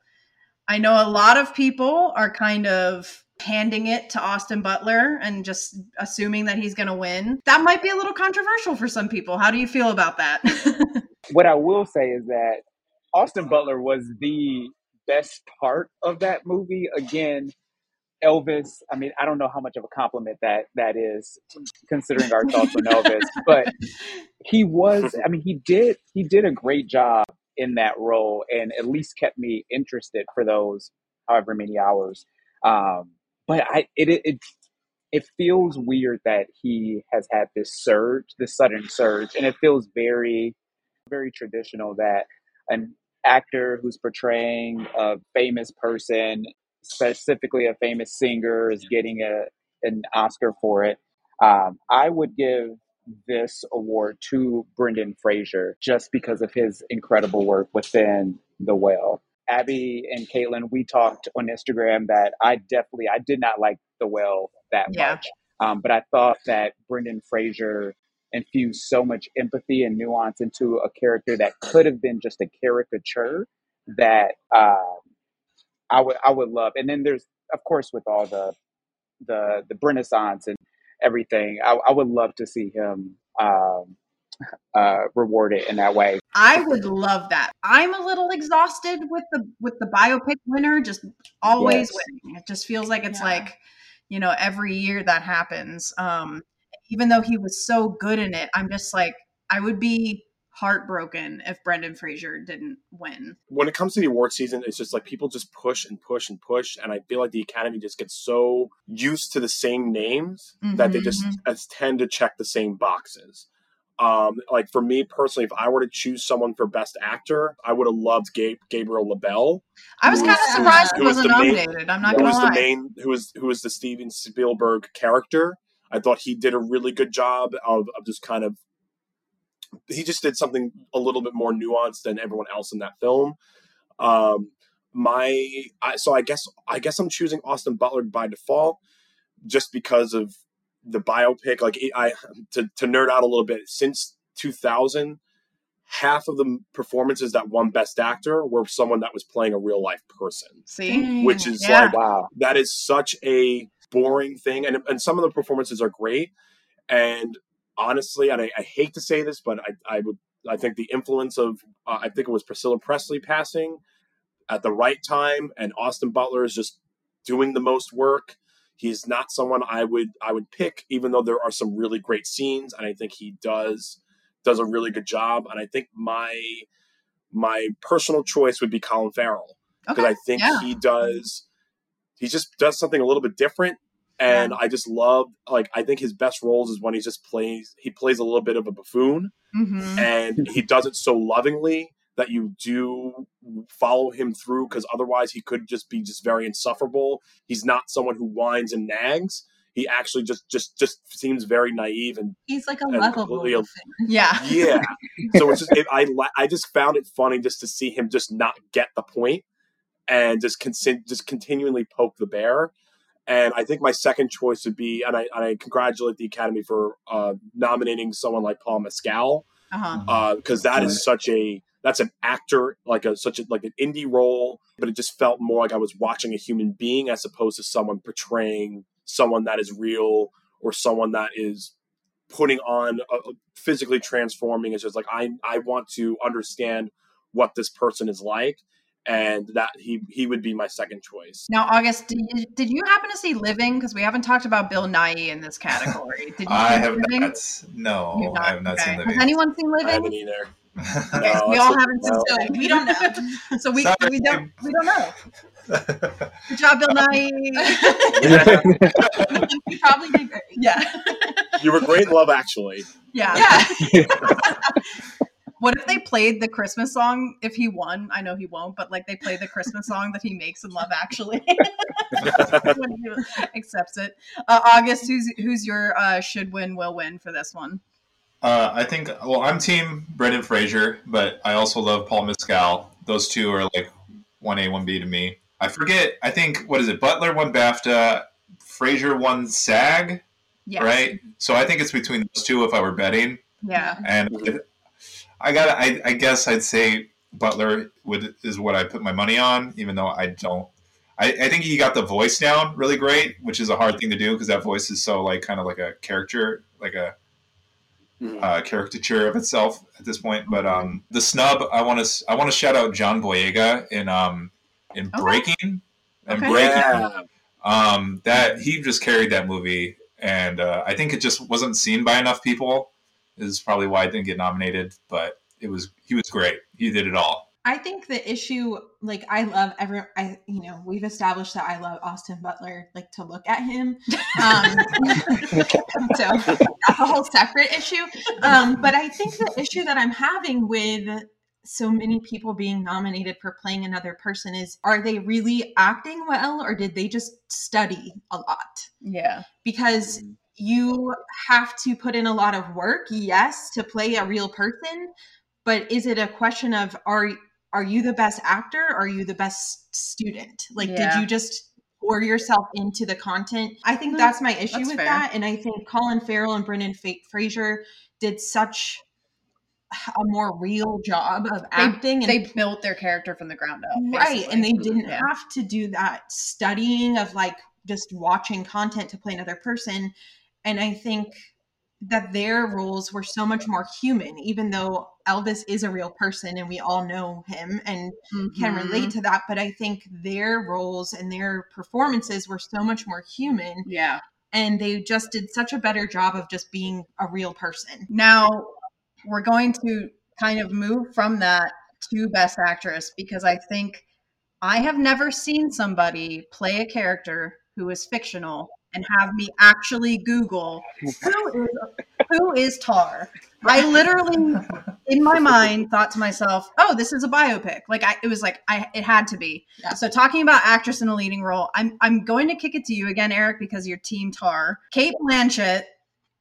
I know a lot of people are kind of handing it to Austin Butler and just assuming that he's going to win. That might be a little controversial for some people. How do you feel about that? *laughs* What I will say is that Austin Butler was the best part of that movie. Again, Elvis. I mean, I don't know how much of a compliment that that is, considering our thoughts on Elvis, but *laughs* he was. I mean, he did he did a great job in that role, and at least kept me interested for those however many hours. Um, but I it it. it it feels weird that he has had this surge, this sudden surge, and it feels very, very traditional that an actor who's portraying a famous person, specifically a famous singer, is getting a an Oscar for it. Um, I would give this award to Brendan Fraser just because of his incredible work within The Whale. Abby and Caitlin, we talked on Instagram that I definitely I did not like The Whale that Yeah. much, um, but I thought that Brendan Fraser infused so much empathy and nuance into a character that could have been just a caricature that um, I would I would love. And then there's of course with all the the the Renaissance and everything, I, I would love to see him um, uh, rewarded in that way. I would love that. I'm a little exhausted with the with the biopic winner just always Yes. winning. It just feels like it's Yeah. like, you know, every year that happens. Um even though he was so good in it, I'm just like I would be heartbroken if Brendan Fraser didn't win. when it comes to the award season, it's just like people just push and push and push, and I feel like the Academy just gets so used to the same names that they just Mhm. uh, tend to check the same boxes. Um, like for me personally, if I were to choose someone for best actor, I would have loved Gabe, Gabriel LaBelle. I was kind of surprised he who was wasn't the main- nominated. I'm not who was lie. the main who was who was the Steven Spielberg character. I thought he did a really good job of, of just kind of he just did something a little bit more nuanced than everyone else in that film. Um, my I, so I guess I guess I'm choosing Austin Butler by default just because of the biopic. Like I to to nerd out a little bit since 2000 half of the performances that won best actor were someone that was playing a real life person See, which is Yeah. like Wow. that is such a boring thing and, and some of the performances are great and honestly and I, I hate to say this but I, I would i think the influence of uh, i think it was priscilla presley passing at the right time and austin butler is just doing the most work he's not someone i would i would pick even though there are some really great scenes and i think he does does a really good job and i think my my personal choice would be colin farrell because Okay. I think yeah. he does he just does something a little bit different and I just love like I think his best roles is when he just plays he plays a little bit of a buffoon Mhm. and he does it so lovingly that you do follow him through because otherwise he could just be just very insufferable. He's not someone who whines and nags. He actually just just just seems very naive and He's like a And lovable completely- thing. Yeah. yeah. *laughs* so it's just it, I li- I just found it funny just to see him just not get the point and just con- just continually poke the bear. And I think my second choice would be, and I, and I congratulate the Academy for uh, nominating someone like Paul Mescal Uh-huh. because that is such a that's an actor like a such a like an indie role, but it just felt more like I was watching a human being as opposed to someone portraying someone that is real or someone that is putting on uh, physically transforming. It's just like I I want to understand what this person is like, and that he he would be my second choice. Now, August, did you, did you happen to see Living? Because we haven't talked about Bill Nighy in this category. *laughs* Did you I have Living? not. No, You've I have not Okay. seen Has Living. anyone seen I Living? haven't either. Yes, No, we all a- haven't seen no. Living. We don't know. *laughs* So we, Sorry. we don't we don't know. *laughs* Good job, Bill um, Nighy. he probably did great. yeah, You were great in Love Actually. yeah. Yeah. What if they played the Christmas song if he won? I know he won't, but like they play the Christmas song that he makes in Love Actually *laughs* when he accepts it. Uh, August, who's who's your uh, should win, will win for this one? Uh, I think. Well, I'm Team Brendan Fraser, but I also love Paul Mescal. Those two are like one A, one B to me. I forget. I think what is it? Butler won BAFTA. Fraser won SAG, Yes. right? So I think it's between those two if I were betting. Yeah. And I got. I, I guess I'd say Butler would is what I put my money on, even though I don't. I, I think he got the voice down really great, which is a hard thing to do because that voice is so like kind of like a character, like a Mhm. uh, caricature of itself at this point. But um, the snub, I want to I want to shout out John Boyega in um in Okay. Breaking and Okay. Breaking. Yeah. Um, that he just carried that movie, and uh, I think it just wasn't seen by enough people. Is probably why it didn't get nominated, but it was he was great. He did it all. I think the issue, like, I love every, I, you know, we've established that I love Austin Butler, like, to look at him. Um, *laughs* so that's a whole separate issue. Um, but I think the issue that I'm having with so many people being nominated for playing another person is are they really acting well or did they just study a lot? Yeah. Because you have to put in a lot of work, yes, to play a real person, but is it a question of are are you the best actor or are you the best student? Like Yeah. did you just pour yourself into the content? I think that's my issue that's with fair. that and I think Colin Farrell and Brendan Fraser did such a more real job of acting and They built their character from the ground up. right and they didn't Yeah. have to do that studying of like just watching content to play another person and i think that their roles were so much more human even though elvis is a real person and we all know him and can Mhm. relate to that but i think their roles and their performances were so much more human Yeah. and they just did such a better job of just being a real person Now we're going to kind of move from that to best actress because I think I have never seen somebody play a character who is fictional and have me actually Google who is Who is Tar? I literally, in my mind, thought to myself, "Oh, this is a biopic." Like I, it was like I, it had to be. Yeah. So talking about actress in a leading role, I'm I'm going to kick it to you again, Eric, because you're Team Tar. Cate Blanchett.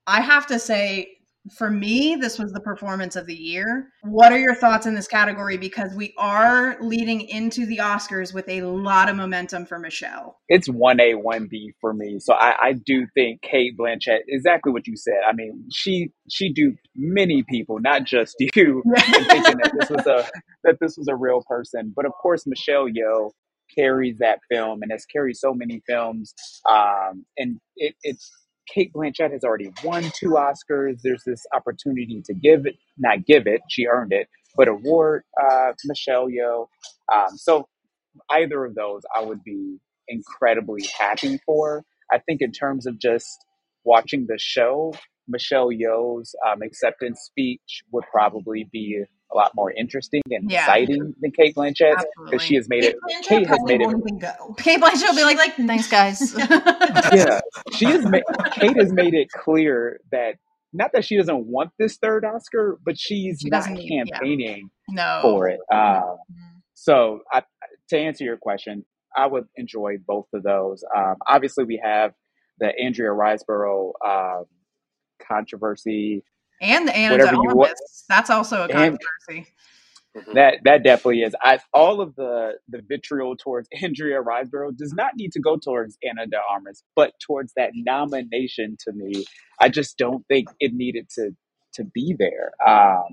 I have to say, for me, this was the performance of the year. What are your thoughts in this category? Because we are leading into the Oscars with a lot of momentum for Michelle. it's one A, one B for me. So I, I do think Cate Blanchett, exactly what you said. I mean, she she duped many people, not just *laughs* you, *laughs* thinking that this was a that this was a real person. But of course, Michelle Yeoh carries that film and has carried so many films. Um, and it, it's Cate Blanchett has already won two Oscars. There's this opportunity to give it, not give it, she earned it, but award uh, Michelle Yeoh. Um, so either of those, I would be incredibly happy for. I think in terms of just watching the show, Michelle Yeoh's um, acceptance speech would probably be a lot more interesting and Yeah. exciting than Cate Blanchett because she has made Cate it. Blanchett Cate has made it. won't go. Cate Blanchett will be like, Like, "Thanks, guys." *laughs* *laughs* Yeah, she has made. Cate has made it clear that not that she doesn't want this third Oscar, but she's She not doesn't yeah. campaigning no. for it. Um, Mm. So, I, to answer your question, I would enjoy both of those. Um, obviously, we have the Andrea Riseborough um, controversy. And the Ana de Armas. That's also a And- controversy. That that definitely is. I all of the the vitriol towards *laughs* Andrea Riseborough does not need to go towards Ana de Armas, but towards that nomination. To me, I just don't think it needed to to be there. Um,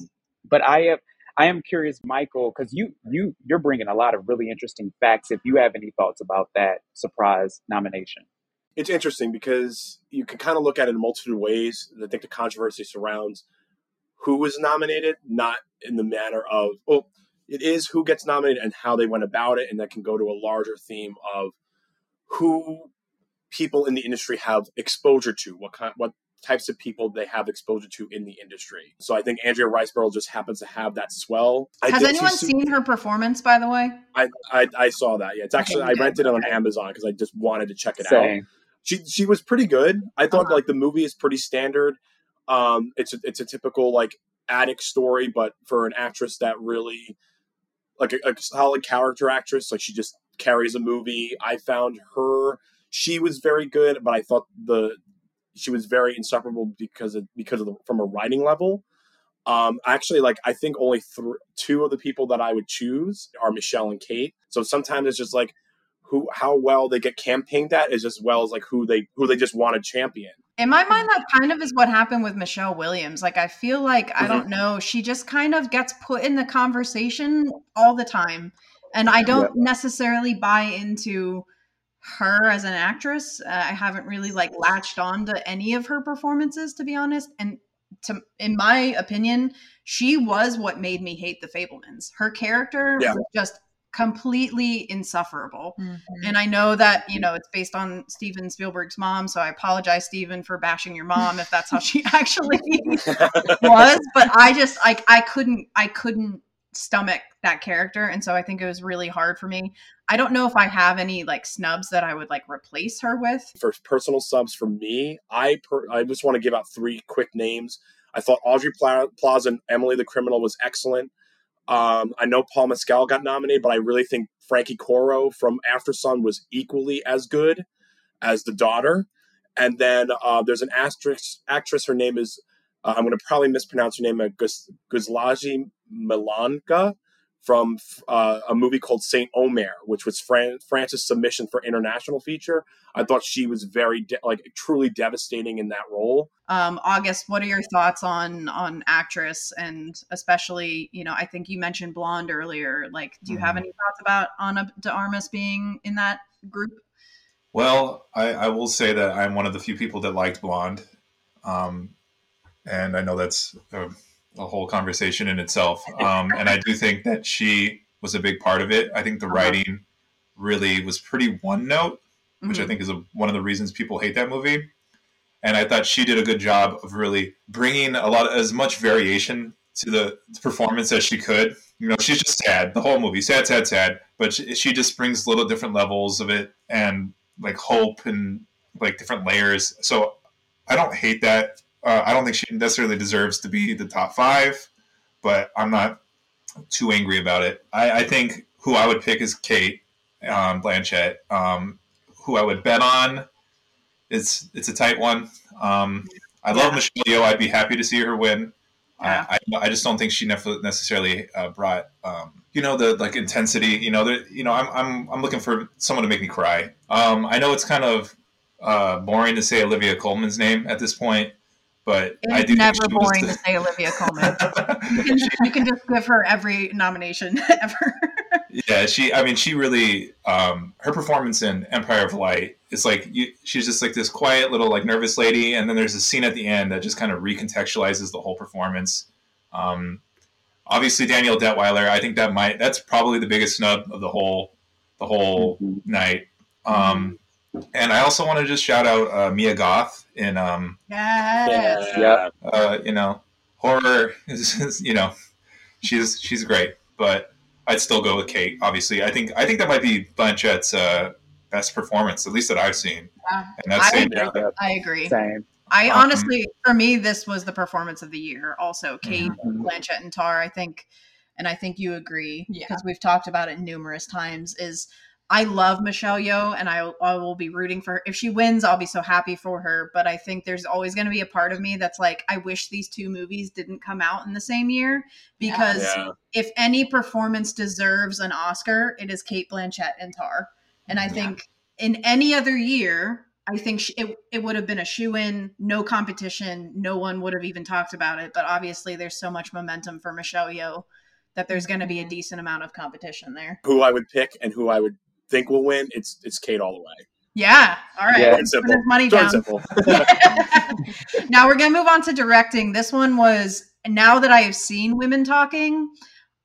but I am I am curious, Michael, because you you you're bringing a lot of really interesting facts. If you have any thoughts about that surprise nomination, it's interesting because you can kind of look at it in a multitude of ways. I think the controversy surrounds who was nominated, not in the manner of, well, it is who gets nominated and how they went about it. And that can go to a larger theme of who people in the industry have exposure to, what kind, what types of people they have exposure to in the industry. So I think Andrea Riseborough just happens to have that swell. I Has did see anyone some- seen her performance, by the way? I, I, I saw that. Yeah, it's actually I rented it on Amazon because I just wanted to check it out saying she she was pretty good. I thought Uh-huh. like the movie is pretty standard. Um, it's a, it's a typical like addict story, but for an actress that really like a, a solid character actress, like she just carries a movie. I found her she was very good, but I thought the she was very insufferable because of because of the, from a writing level. Um, actually, like I think only th- two of the people that I would choose are Michelle and Cate. So sometimes it's just like who how well they get campaigned at is as well as like who they who they just want to champion. In my mind, that kind of is what happened with Michelle Williams. Like, I feel like, I Mhm. don't know, she just kind of gets put in the conversation all the time. And I don't necessarily buy into her as an actress. Uh, I haven't really like latched on to any of her performances, to be honest. And to, in my opinion, she was what made me hate the Fabelmans. Her character Yeah. was just completely insufferable. Mhm. And I know that, you know, it's based on Steven Spielberg's mom. So I apologize, Steven, for bashing your mom if that's how she *laughs* actually was. But I just like I couldn't I couldn't stomach that character. And so I think it was really hard for me. I don't know if I have any like snubs that I would like replace her with. For personal subs for me, I per, I just want to give out three quick names. I thought Audrey Pla- Plaza and Emily the Criminal was excellent. Um, I know Paul Mescal got nominated, but I really think Frankie Corio from Aftersun was equally as good as the daughter. And then uh, there's an actress. Actress, her name is uh, I'm going to probably mispronounce her name, uh, Guslagie Malanda from uh, a movie called Saint Omer, which was Fran- France's submission for international feature. I thought she was very de- like truly devastating in that role. Um, August, what are your thoughts on on actress and especially, you know, I think you mentioned blonde earlier. Like, do you have Mhm. any thoughts about Ana de Armas being in that group? Well, I, I will say that I'm one of the few people that liked Blonde. Um, and I know that's a, a whole conversation in itself. *laughs* Um, and I do think that she was a big part of it. I think the Uh-huh. writing really was pretty one note, which I Mhm. think is a, one of the reasons people hate that movie. And I thought she did a good job of really bringing a lot as much variation to the performance as she could. You know, she's just sad the whole movie, sad, sad, sad. But she, she just brings little different levels of it and like hope and like different layers. So I don't hate that. Uh, I don't think she necessarily deserves to be the top five, but I'm not too angry about it. I, I think who I would pick is Cate um, Blanchett. Um, who I would bet on. It's it's a tight one. Um, I love Yeah. Michelle Yeoh. I'd be happy to see her win. Yeah. I, I I just don't think she necessarily uh, brought um, you know the like intensity. You know, the, you know I'm I'm I'm looking for someone to make me cry. Um, I know it's kind of uh, boring to say Olivia Colman's name at this point, but I It's do never think was boring to say Olivia Colman. *laughs* You can, you can just give her every nomination *laughs* ever. yeah she i mean she really um her performance in empire of light is like you, she's just like this quiet little like nervous lady and then there's a scene at the end that just kind of recontextualizes the whole performance um obviously danielle deadwyler i think that might that's probably the biggest snub of the whole the whole Mhm. night um and i also want to just shout out uh, mia goth in um Yes. Yeah. uh, you know, horror is, is, you know, she's she's great, but I'd still go with Cate. Obviously, I think I think that might be Blanchett's uh, best performance, at least that I've seen, Yeah. and that's I saying agree. nothing. I agree. Same. I Um, honestly, for me, this was the performance of the year. Also, Cate Mhm. Blanchett and Tar. I think, and I think you agree Yeah. because we've talked about it numerous times. Is I love Michelle Yeoh, and I I will be rooting for her. If she wins, I'll be so happy for her. But I think there's always going to be a part of me that's like, I wish these two movies didn't come out in the same year because Yeah. if any performance deserves an Oscar, it is Cate Blanchett and Tar. And I Yeah. think in any other year, I think sh- it, it would have been a shoe in, no competition. No one would have even talked about it. But obviously, there's so much momentum for Michelle Yeoh that there's going to be a Mhm. decent amount of competition there. Who I would pick and who I would think will win, it's it's Cate all the way. Yeah. All right. Yeah. Let's put simple. money down. and simple. *laughs* now we're going to move on to directing. This one was, now that I have seen women talking,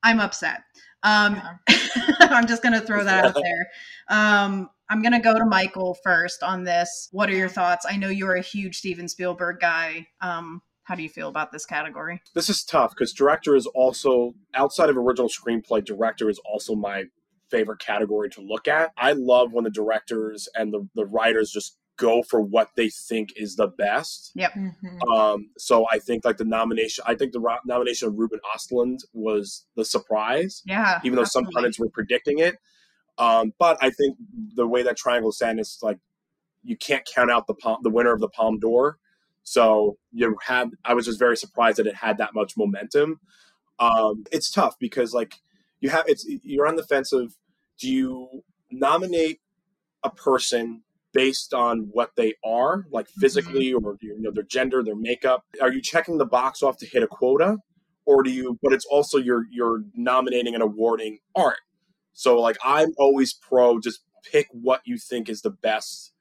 I'm upset. Um, Yeah. *laughs* I'm just going to throw that out there. Um, I'm going to go to Michael first on this. What are your thoughts? I know you're a huge Steven Spielberg guy. Um, how do you feel about this category? this is tough because director is also outside of original screenplay director is also my favorite category to look at. I love when the directors and the, the writers just go for what they think is the best. Mhm. um, so i think like the nomination i think the ro- nomination of ruben ostlund was the surprise Yeah. even though some pundits were predicting it. Um, but i think the way that triangle of sadness like you can't count out the palm, the winner of the palm d'or. So you had i was just very surprised that it had that much momentum. Um, it's tough because like you have it's you're on the fence of do you nominate a person based on what they are like mm-hmm. physically or you know their gender their makeup? Are you checking the box off to hit a quota? Or do you but it's also you're you're nominating and awarding art. So like i'm always pro just pick what you think is the best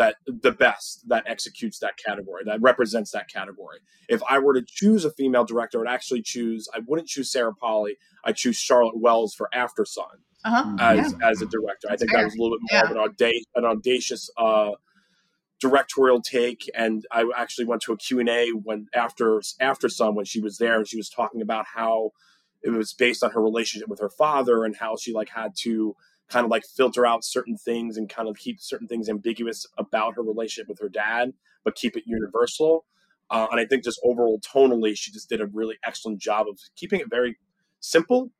that the best that executes that category that represents that category if i were to choose a female director i'd actually choose i wouldn't choose sarah polley i'd choose charlotte wells for Aftersun Uh-huh. as as a director. I think that was a little bit more of an, auda- an audacious uh, directorial take. And I actually went to a Q and A when after after Sun when she was there and she was talking about how it was based on her relationship with her father and how she like had to kind of like filter out certain things and kind of keep certain things ambiguous about her relationship with her dad, but keep it universal. Uh, and I think just overall tonally, she just did a really excellent job of keeping it very simple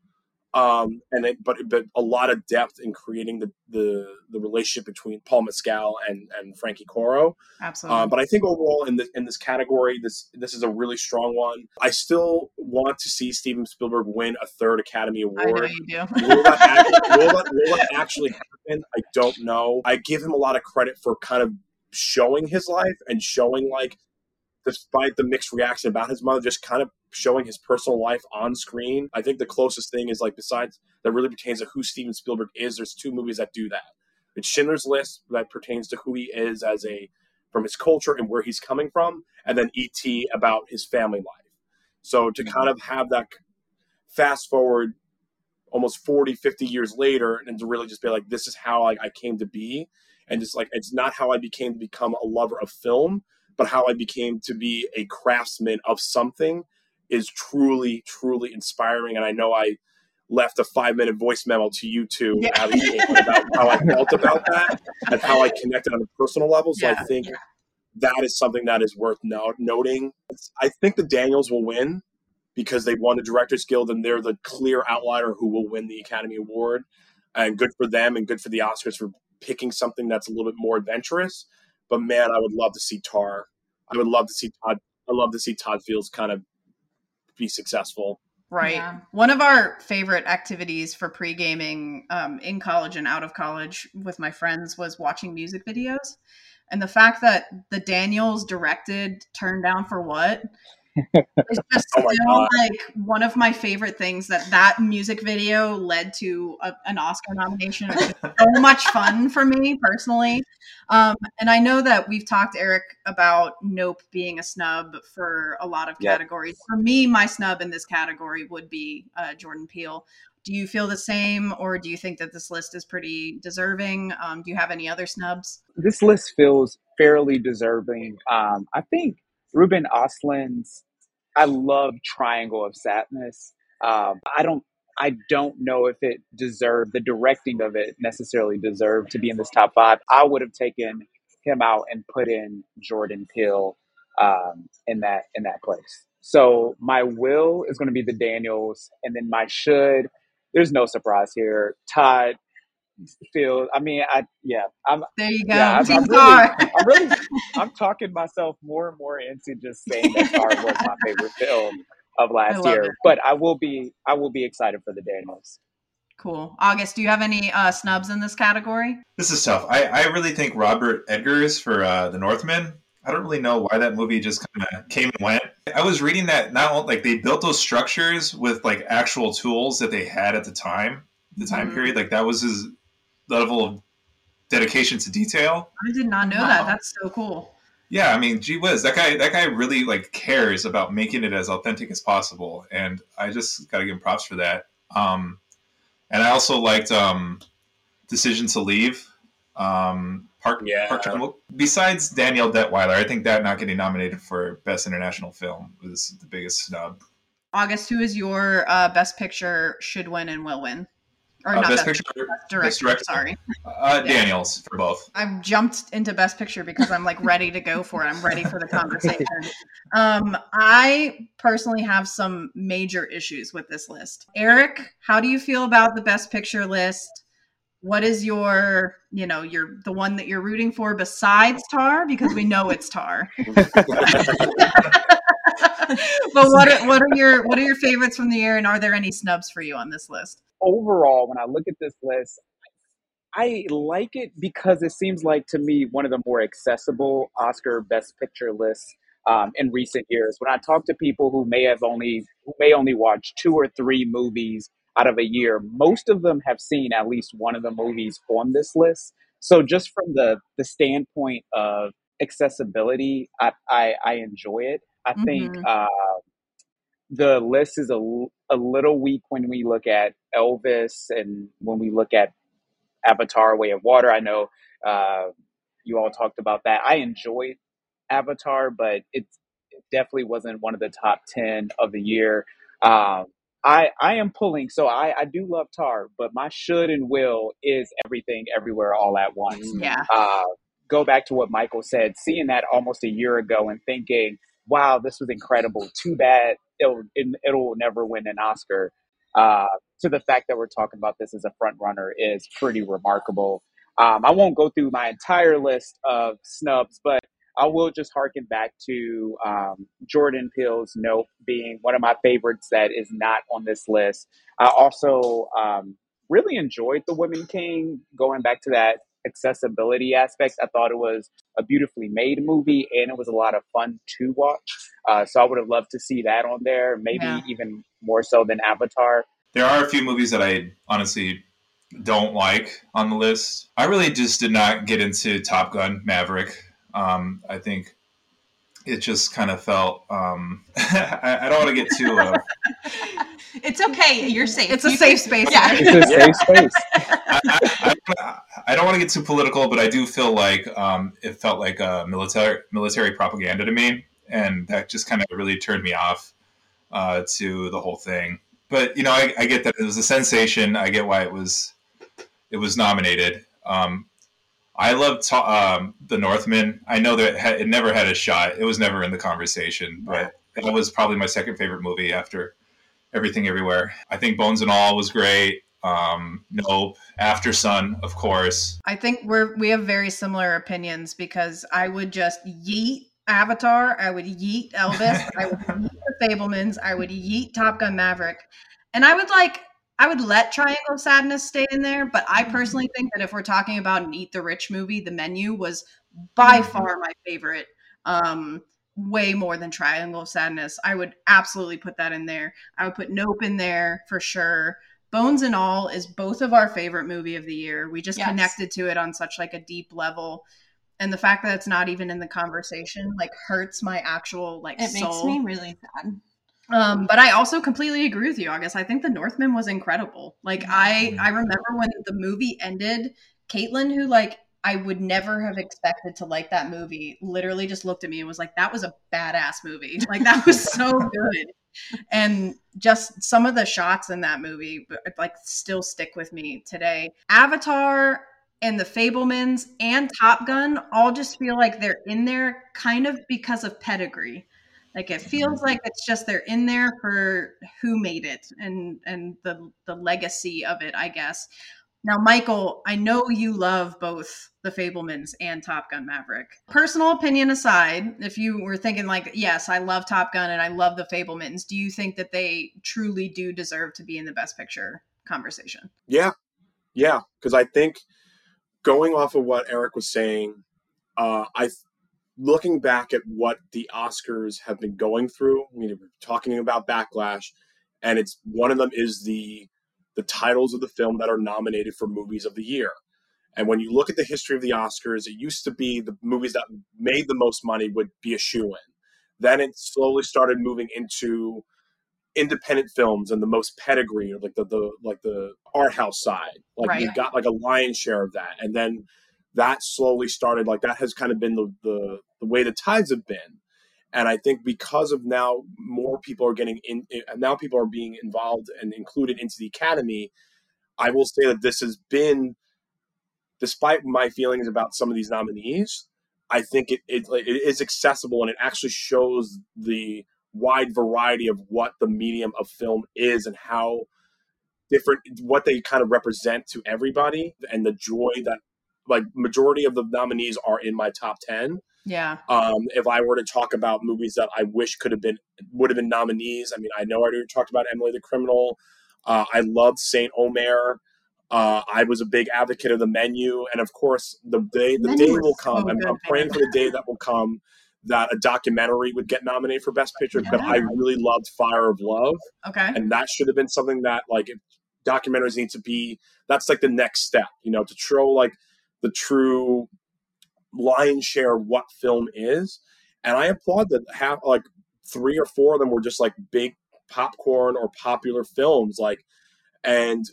um, and it, but but a lot of depth in creating the the, the relationship between Paul Mescal and and Frankie Corio. Absolutely. Um, but I think overall in this in this category, this this is a really strong one. I still want to see Steven Spielberg win a third Academy Award. I know Award. you do. Will that, *laughs* actually, will, that, will that actually happen? I don't know. I give him a lot of credit for kind of showing his life and showing like despite the mixed reaction about his mother, just kind of showing his personal life on screen. I think the closest thing is like besides that really pertains to who Steven Spielberg is. There's two movies that do that. It's Schindler's List that pertains to who he is as a from his culture and where he's coming from, and then E.T. about his family life. So to mm-hmm. kind of have that fast forward almost 40, 50 years later and to really just be like, this is how I, I came to be. And just like, it's not how I became to become a lover of film, but how I became to be a craftsman of something is truly, truly inspiring. And I know I left a five minute voice memo to you two Yeah. About how I felt about that *laughs* and how I connected on a personal level. So I think that is something that is worth no- noting. I think the Daniels will win because they won the Directors Guild and they're the clear outlier who will win the Academy Award. And good for them and good for the Oscars for picking something that's a little bit more adventurous. But man, I would love to see Tar. I would love to see Todd. I love to see Todd Fields kind of be successful. Right. Yeah. One of our favorite activities for pre gaming um, in college and out of college with my friends was watching music videos. And the fact that the Daniels directed Turn Down for What is *laughs* just Oh still like one of my favorite things that that music video led to a, an Oscar nomination. It was just so *laughs* much fun for me personally. Um, and I know that we've talked, Eric, about Nope being a snub for a lot of categories. For me, my snub in this category would be uh, Jordan Peele. Do you feel the same, or do you think that this list is pretty deserving? Um, do you have any other snubs? this list feels fairly deserving. Um, I think Ruben Ostlund's I love Triangle of Sadness. Um, I don't I don't know if it deserved the directing of it necessarily deserved to be in this top five. I would have taken him out and put in Jordan Peele um, in that in that place. So my will is going to be the Daniels, and then my should. There's no surprise here. Todd Field. I mean, I yeah. I'm There you go. yeah, I'm, I'm really, I'm really, I'm talking myself more and more into just saying that Tar was my *laughs* favorite film of last year. it. But I will be, I will be excited for the Daniels. Cool. August, do you have any uh, snubs in this category? This is tough. I, I really think Robert Eggers for uh, The Northman. I don't really know why that movie just kind of came and went. I was reading that not only, like they built those structures with like actual tools that they had at the time, the time Mhm. period. Like that was his level of dedication to detail. I did not know Wow. that. That's so cool. Yeah, I mean, gee whiz, that guy that guy really like cares about making it as authentic as possible, and I just gotta give him props for that. Um, and I also liked um, Decision to Leave. Um, Park, Yeah. Park Chan-wook. Besides Danielle Deadwyler, I think that not getting nominated for Best International Film was the biggest snub. August, who is your uh, best picture should win and will win? Or Uh, not best best, Picture, director, Best Director. Sorry. uh, Yeah. Daniels for both. I've jumped into best picture because I'm like ready to go for it. I'm ready for the *laughs* conversation. Um, I personally have some major issues with this list. Eric, how do you feel about the best picture list? What is your, you know, your the one that you're rooting for besides Tar? Because we know it's Tar. *laughs* *laughs* *laughs* but what are, what are your what are your favorites from the year, and are there any snubs for you on this list? Overall, when I look at this list, I like it because it seems like to me one of the more accessible Oscar Best Picture lists um, in recent years. When I talk to people who may have only who may only watch two or three movies out of a year, most of them have seen at least one of the movies on this list. So just from the the standpoint of accessibility, I I, I enjoy it. I think Mhm. uh, the list is a, a little weak when we look at Elvis and when we look at Avatar: Way of Water. I know uh, you all talked about that. I enjoyed Avatar, but it, it definitely wasn't one of the top ten of the year. Um, I I am pulling, so I I do love Tar, but my should and will is everything, everywhere, all at once. Yeah. Uh, go back to what Michael said, seeing that almost a year ago and thinking, wow, this was incredible. Too bad it'll, it, it'll never win an Oscar. Uh, to the fact that we're talking about this as a front runner is pretty remarkable. Um, I won't go through my entire list of snubs, but I will just harken back to um, Jordan Peele's Nope being one of my favorites that is not on this list. I also um, really enjoyed The Woman King, going back to that accessibility aspect. I thought it was a beautifully made movie and it was a lot of fun to watch. Uh, so I would have loved to see that on there, maybe Yeah. even more so than Avatar. There are a few movies that I honestly don't like on the list. I really just did not get into Top Gun Maverick. Um, I think it just kind of felt. Um, *laughs* I, I don't want to get too. Uh, *laughs* It's okay. You're safe. It's a You safe space. Yeah. It's a safe *laughs* space. I, I, I, I don't want to get too political, but I do feel like um, it felt like uh, military military propaganda to me, and that just kind of really turned me off uh, to the whole thing. But you know, I, I get that it was a sensation. I get why it was it was nominated. Um, I love ta- um, the Northman. I know that it, had, it never had a shot. It was never in the conversation, but that was probably my second favorite movie after Everything Everywhere. I think Bones and All was great. Um, nope. Aftersun, of course. I think we're we have very similar opinions because I would just yeet Avatar, I would yeet Elvis, I would *laughs* yeet the Fabelmans, I would yeet Top Gun Maverick, and I would like I would let Triangle of Sadness stay in there, but I personally think that if we're talking about an Eat the Rich movie, The Menu was by far my favorite. Um, way more than Triangle of Sadness. I would absolutely put that in there. I would put Nope in there for sure. Bones and All is both of our favorite movie of the year. We just Yes. connected to it on such like a deep level. And the fact that it's not even in the conversation like hurts my actual like It soul. makes me really sad. Um, but I also completely agree with you, August. I think The Northman was incredible. Like I, I remember when the movie ended, Caitlin, who like I would never have expected to like that movie, literally just looked at me and was like, "That was a badass movie. *laughs* Like that was *laughs* so good." And just some of the shots in that movie, like, still stick with me today. Avatar and the Fabelmans and Top Gun all just feel like they're in there kind of because of pedigree. Like it feels like it's just they're in there for who made it and and the the legacy of it, I guess. Now, Michael, I know you love both the Fabelmans and Top Gun Maverick. Personal opinion aside, if you were thinking like, yes, I love Top Gun and I love the Fabelmans, do you think that they truly do deserve to be in the Best Picture conversation? Yeah, yeah, because I think going off of what Eric was saying, uh, I looking back at what the Oscars have been going through. I mean, we're talking about backlash, and it's one of them is the the titles of the film that are nominated for movies of the year. And when you look at the history of the Oscars, it used to be the movies that made the most money would be a shoe in. Then it slowly started moving into independent films and the most pedigree, or like the, the like the art house side. Like Right. you got like a lion's share of that. And then that slowly started like that has kind of been the the, the way the tides have been. And I think because of now more people are getting in eh, now people are being involved and included into the academy, I will say that this has been despite my feelings about some of these nominees, I think it, it, it is accessible and it actually shows the wide variety of what the medium of film is and how different what they kind of represent to everybody and the joy that like majority of the nominees are in my top 10 Yeah. um, if I were to talk about movies that I wish could have been would have been nominees, I mean, I know I already talked about Emily the Criminal. Uh, I loved Saint Omer. Uh, I was a big advocate of the menu, and of course, the day the day will so come. I'm, I'm praying for the day that will come that a documentary would get nominated for Best Picture. But I really loved Fire of Love, Okay. and that should have been something that like if documentaries need to be. That's like the next step, you know, to show like the true lion's share of what film is. And I applaud that half like three or four of them were just like big popcorn or popular films. Like, and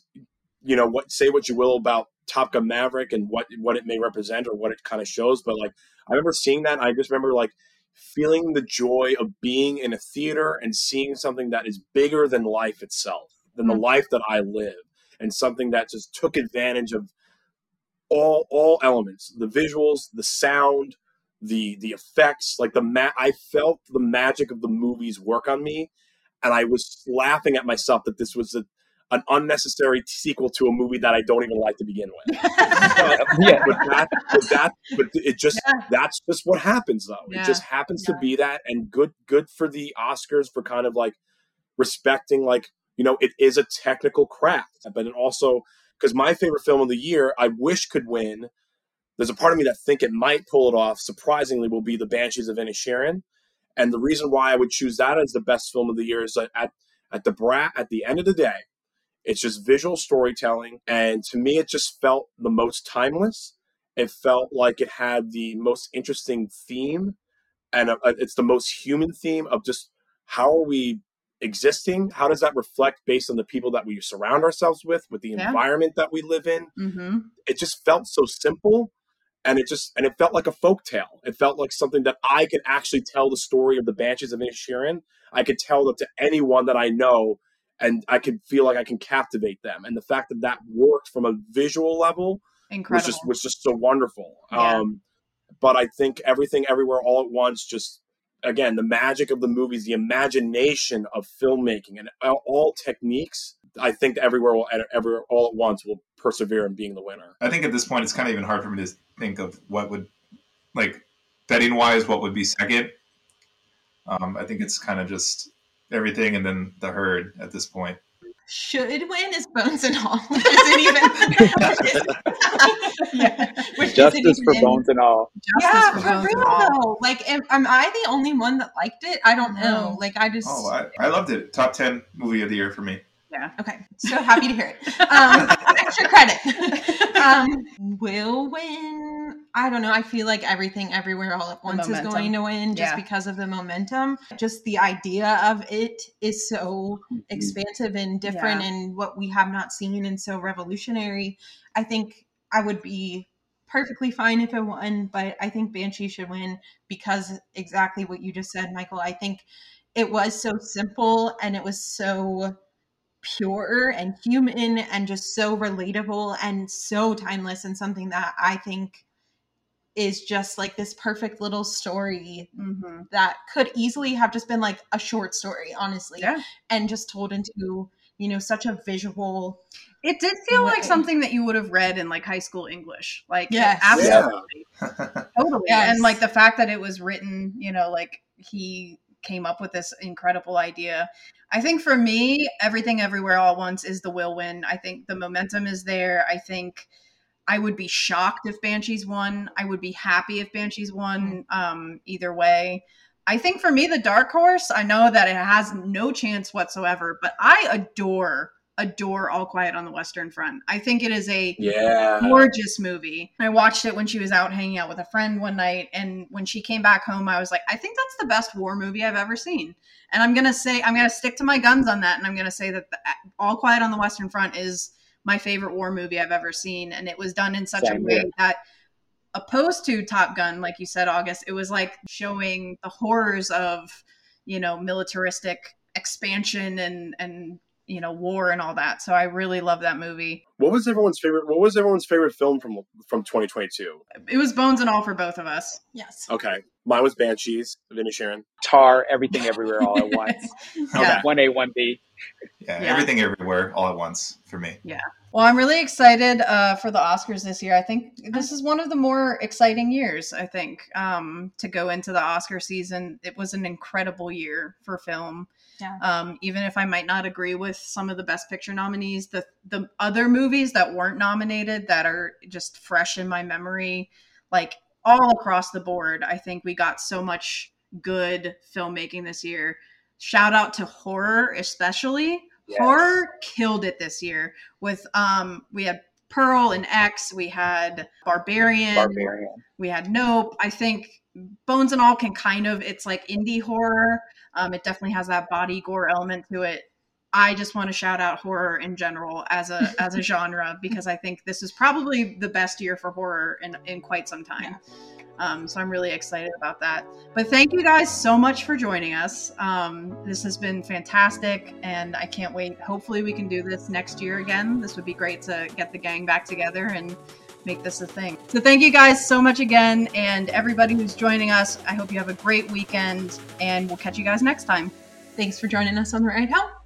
you know what? Say what you will about Top Gun Maverick and what what it may represent or what it kind of shows, but like I remember seeing that. I just remember like feeling the joy of being in a theater and seeing something that is bigger than life itself, than the Mm. life that I live, and something that just took advantage of all all elements the visuals the sound the the effects like the ma- i felt the magic of the movies work on me and i was laughing at myself that this was a, an unnecessary sequel to a movie that i don't even like to begin with *laughs* yeah. but that but that but it just Yeah. that's just what happens though Yeah. it just happens Yeah. to be that and good good for the oscars for kind of like respecting like you know it is a technical craft but it also because my favorite film of the year i wish could win. There's a part of me that think it might pull it off surprisingly will be the banshees of inisherin. And the reason why i would choose that as the best film of the year is that at at the brat at the end of the day it's just visual storytelling. And to me it just felt the most timeless. It felt like it had the most interesting theme and uh, it's the most human theme of just how are we existing how does that reflect based on the people that we surround ourselves with with the Yeah. environment that we live in Mm-hmm. it just felt so simple and it just and it felt like a folk tale it felt like something that i could actually tell the story of the banshees of inisherin i could tell that to anyone that i know and i could feel like i can captivate them and the fact that that worked from a visual level incredible. was just was just so wonderful. Yeah. Um, but I think everything everywhere all at once just again the magic of the movies, the imagination of filmmaking, and all, techniques. I think everywhere will ever all at once will persevere in being the winner. I think at this point it's kind of even hard for me to think of what would like betting wise what would be second. Um, I think it's kind of just everything and then the herd at this point. Should win is bones and all. *laughs* Which isn't even. *laughs* Yeah. Which Justice isn't for even- bones and all. Justice Yeah, for for real though. Like, am, am I the only one that liked it? I don't know. No. Like, I just. Oh, I, I loved it. Top ten movie of the year for me. Yeah. Okay, so happy to hear it. Um, *laughs* extra credit. Um, will win. I don't know. I feel like everything, everywhere, all at once is going to win just Yeah. because of the momentum. Just the idea of it is so Mm-hmm. expansive and different, Yeah. and what we have not seen, and so revolutionary. I think I would be perfectly fine if it won, but I think Banshee should win because exactly what you just said, Michael. I think it was so simple and it was so pure and human and just so relatable and so timeless and something that I think is just like this perfect little story hmm that could easily have just been like a short story, honestly, Yeah. and just told into, you know, such a visual. It did feel like something that you would have read in like high school English. Like, Yes. absolutely. *laughs* Totally. Yes. And like the fact that it was written, you know, like he came up with this incredible idea. I think for me, everything everywhere all at once is the will win. I think the momentum is there. I think I would be shocked if Banshees won. I would be happy if Banshees won. Um, either way. I think for me, the dark horse, I know that it has no chance whatsoever, but I adore, adore All Quiet on the Western Front. I think it is a Yeah. gorgeous movie. I watched it when she was out hanging out with a friend one night, and when she came back home, I was like, I think that's the best war movie I've ever seen. And I'm gonna say, I'm gonna stick to my guns on that, and I'm gonna say that the, All Quiet on the Western Front is my favorite war movie I've ever seen, and it was done in such a way here. that. Opposed to Top Gun, like you said, August, it was like showing the horrors of, you know, militaristic expansion and and you know war and all that. So I really love that movie. What was everyone's favorite? What was everyone's favorite film from from 2022? It was bones and all for both of us. Yes. Okay, mine was Banshees. of Inisherin. Tar, everything, everywhere, all at *laughs* once. Yeah. One A, one B. Yeah, Yeah. everything everywhere all at once for me. Well, I'm really excited uh, for the Oscars this year. I think this is one of the more exciting years. I think um, to go into the Oscar season, it was an incredible year for film. Yeah. Um, even if I might not agree with some of the Best Picture nominees, the the other movies that weren't nominated that are just fresh in my memory, like all across the board, I think we got so much good filmmaking this year. Shout out to horror, especially Yes. horror killed it this year with um we had pearl and x we had barbarian, Barbarian. we had nope i think bones and all can kind of it's like indie horror um it definitely has that body gore element to it i just want to shout out horror in general as a as a *laughs* genre because i think this is probably the best year for horror in in quite some time um, so I'm really excited about that. But thank you guys so much for joining us. Um, this has been fantastic, and I can't wait. Hopefully, we can do this next year again. This would be great to get the gang back together and make this a thing. So thank you guys so much again, and everybody who's joining us. I hope you have a great weekend, and we'll catch you guys next time. Thanks for joining us on the ride home.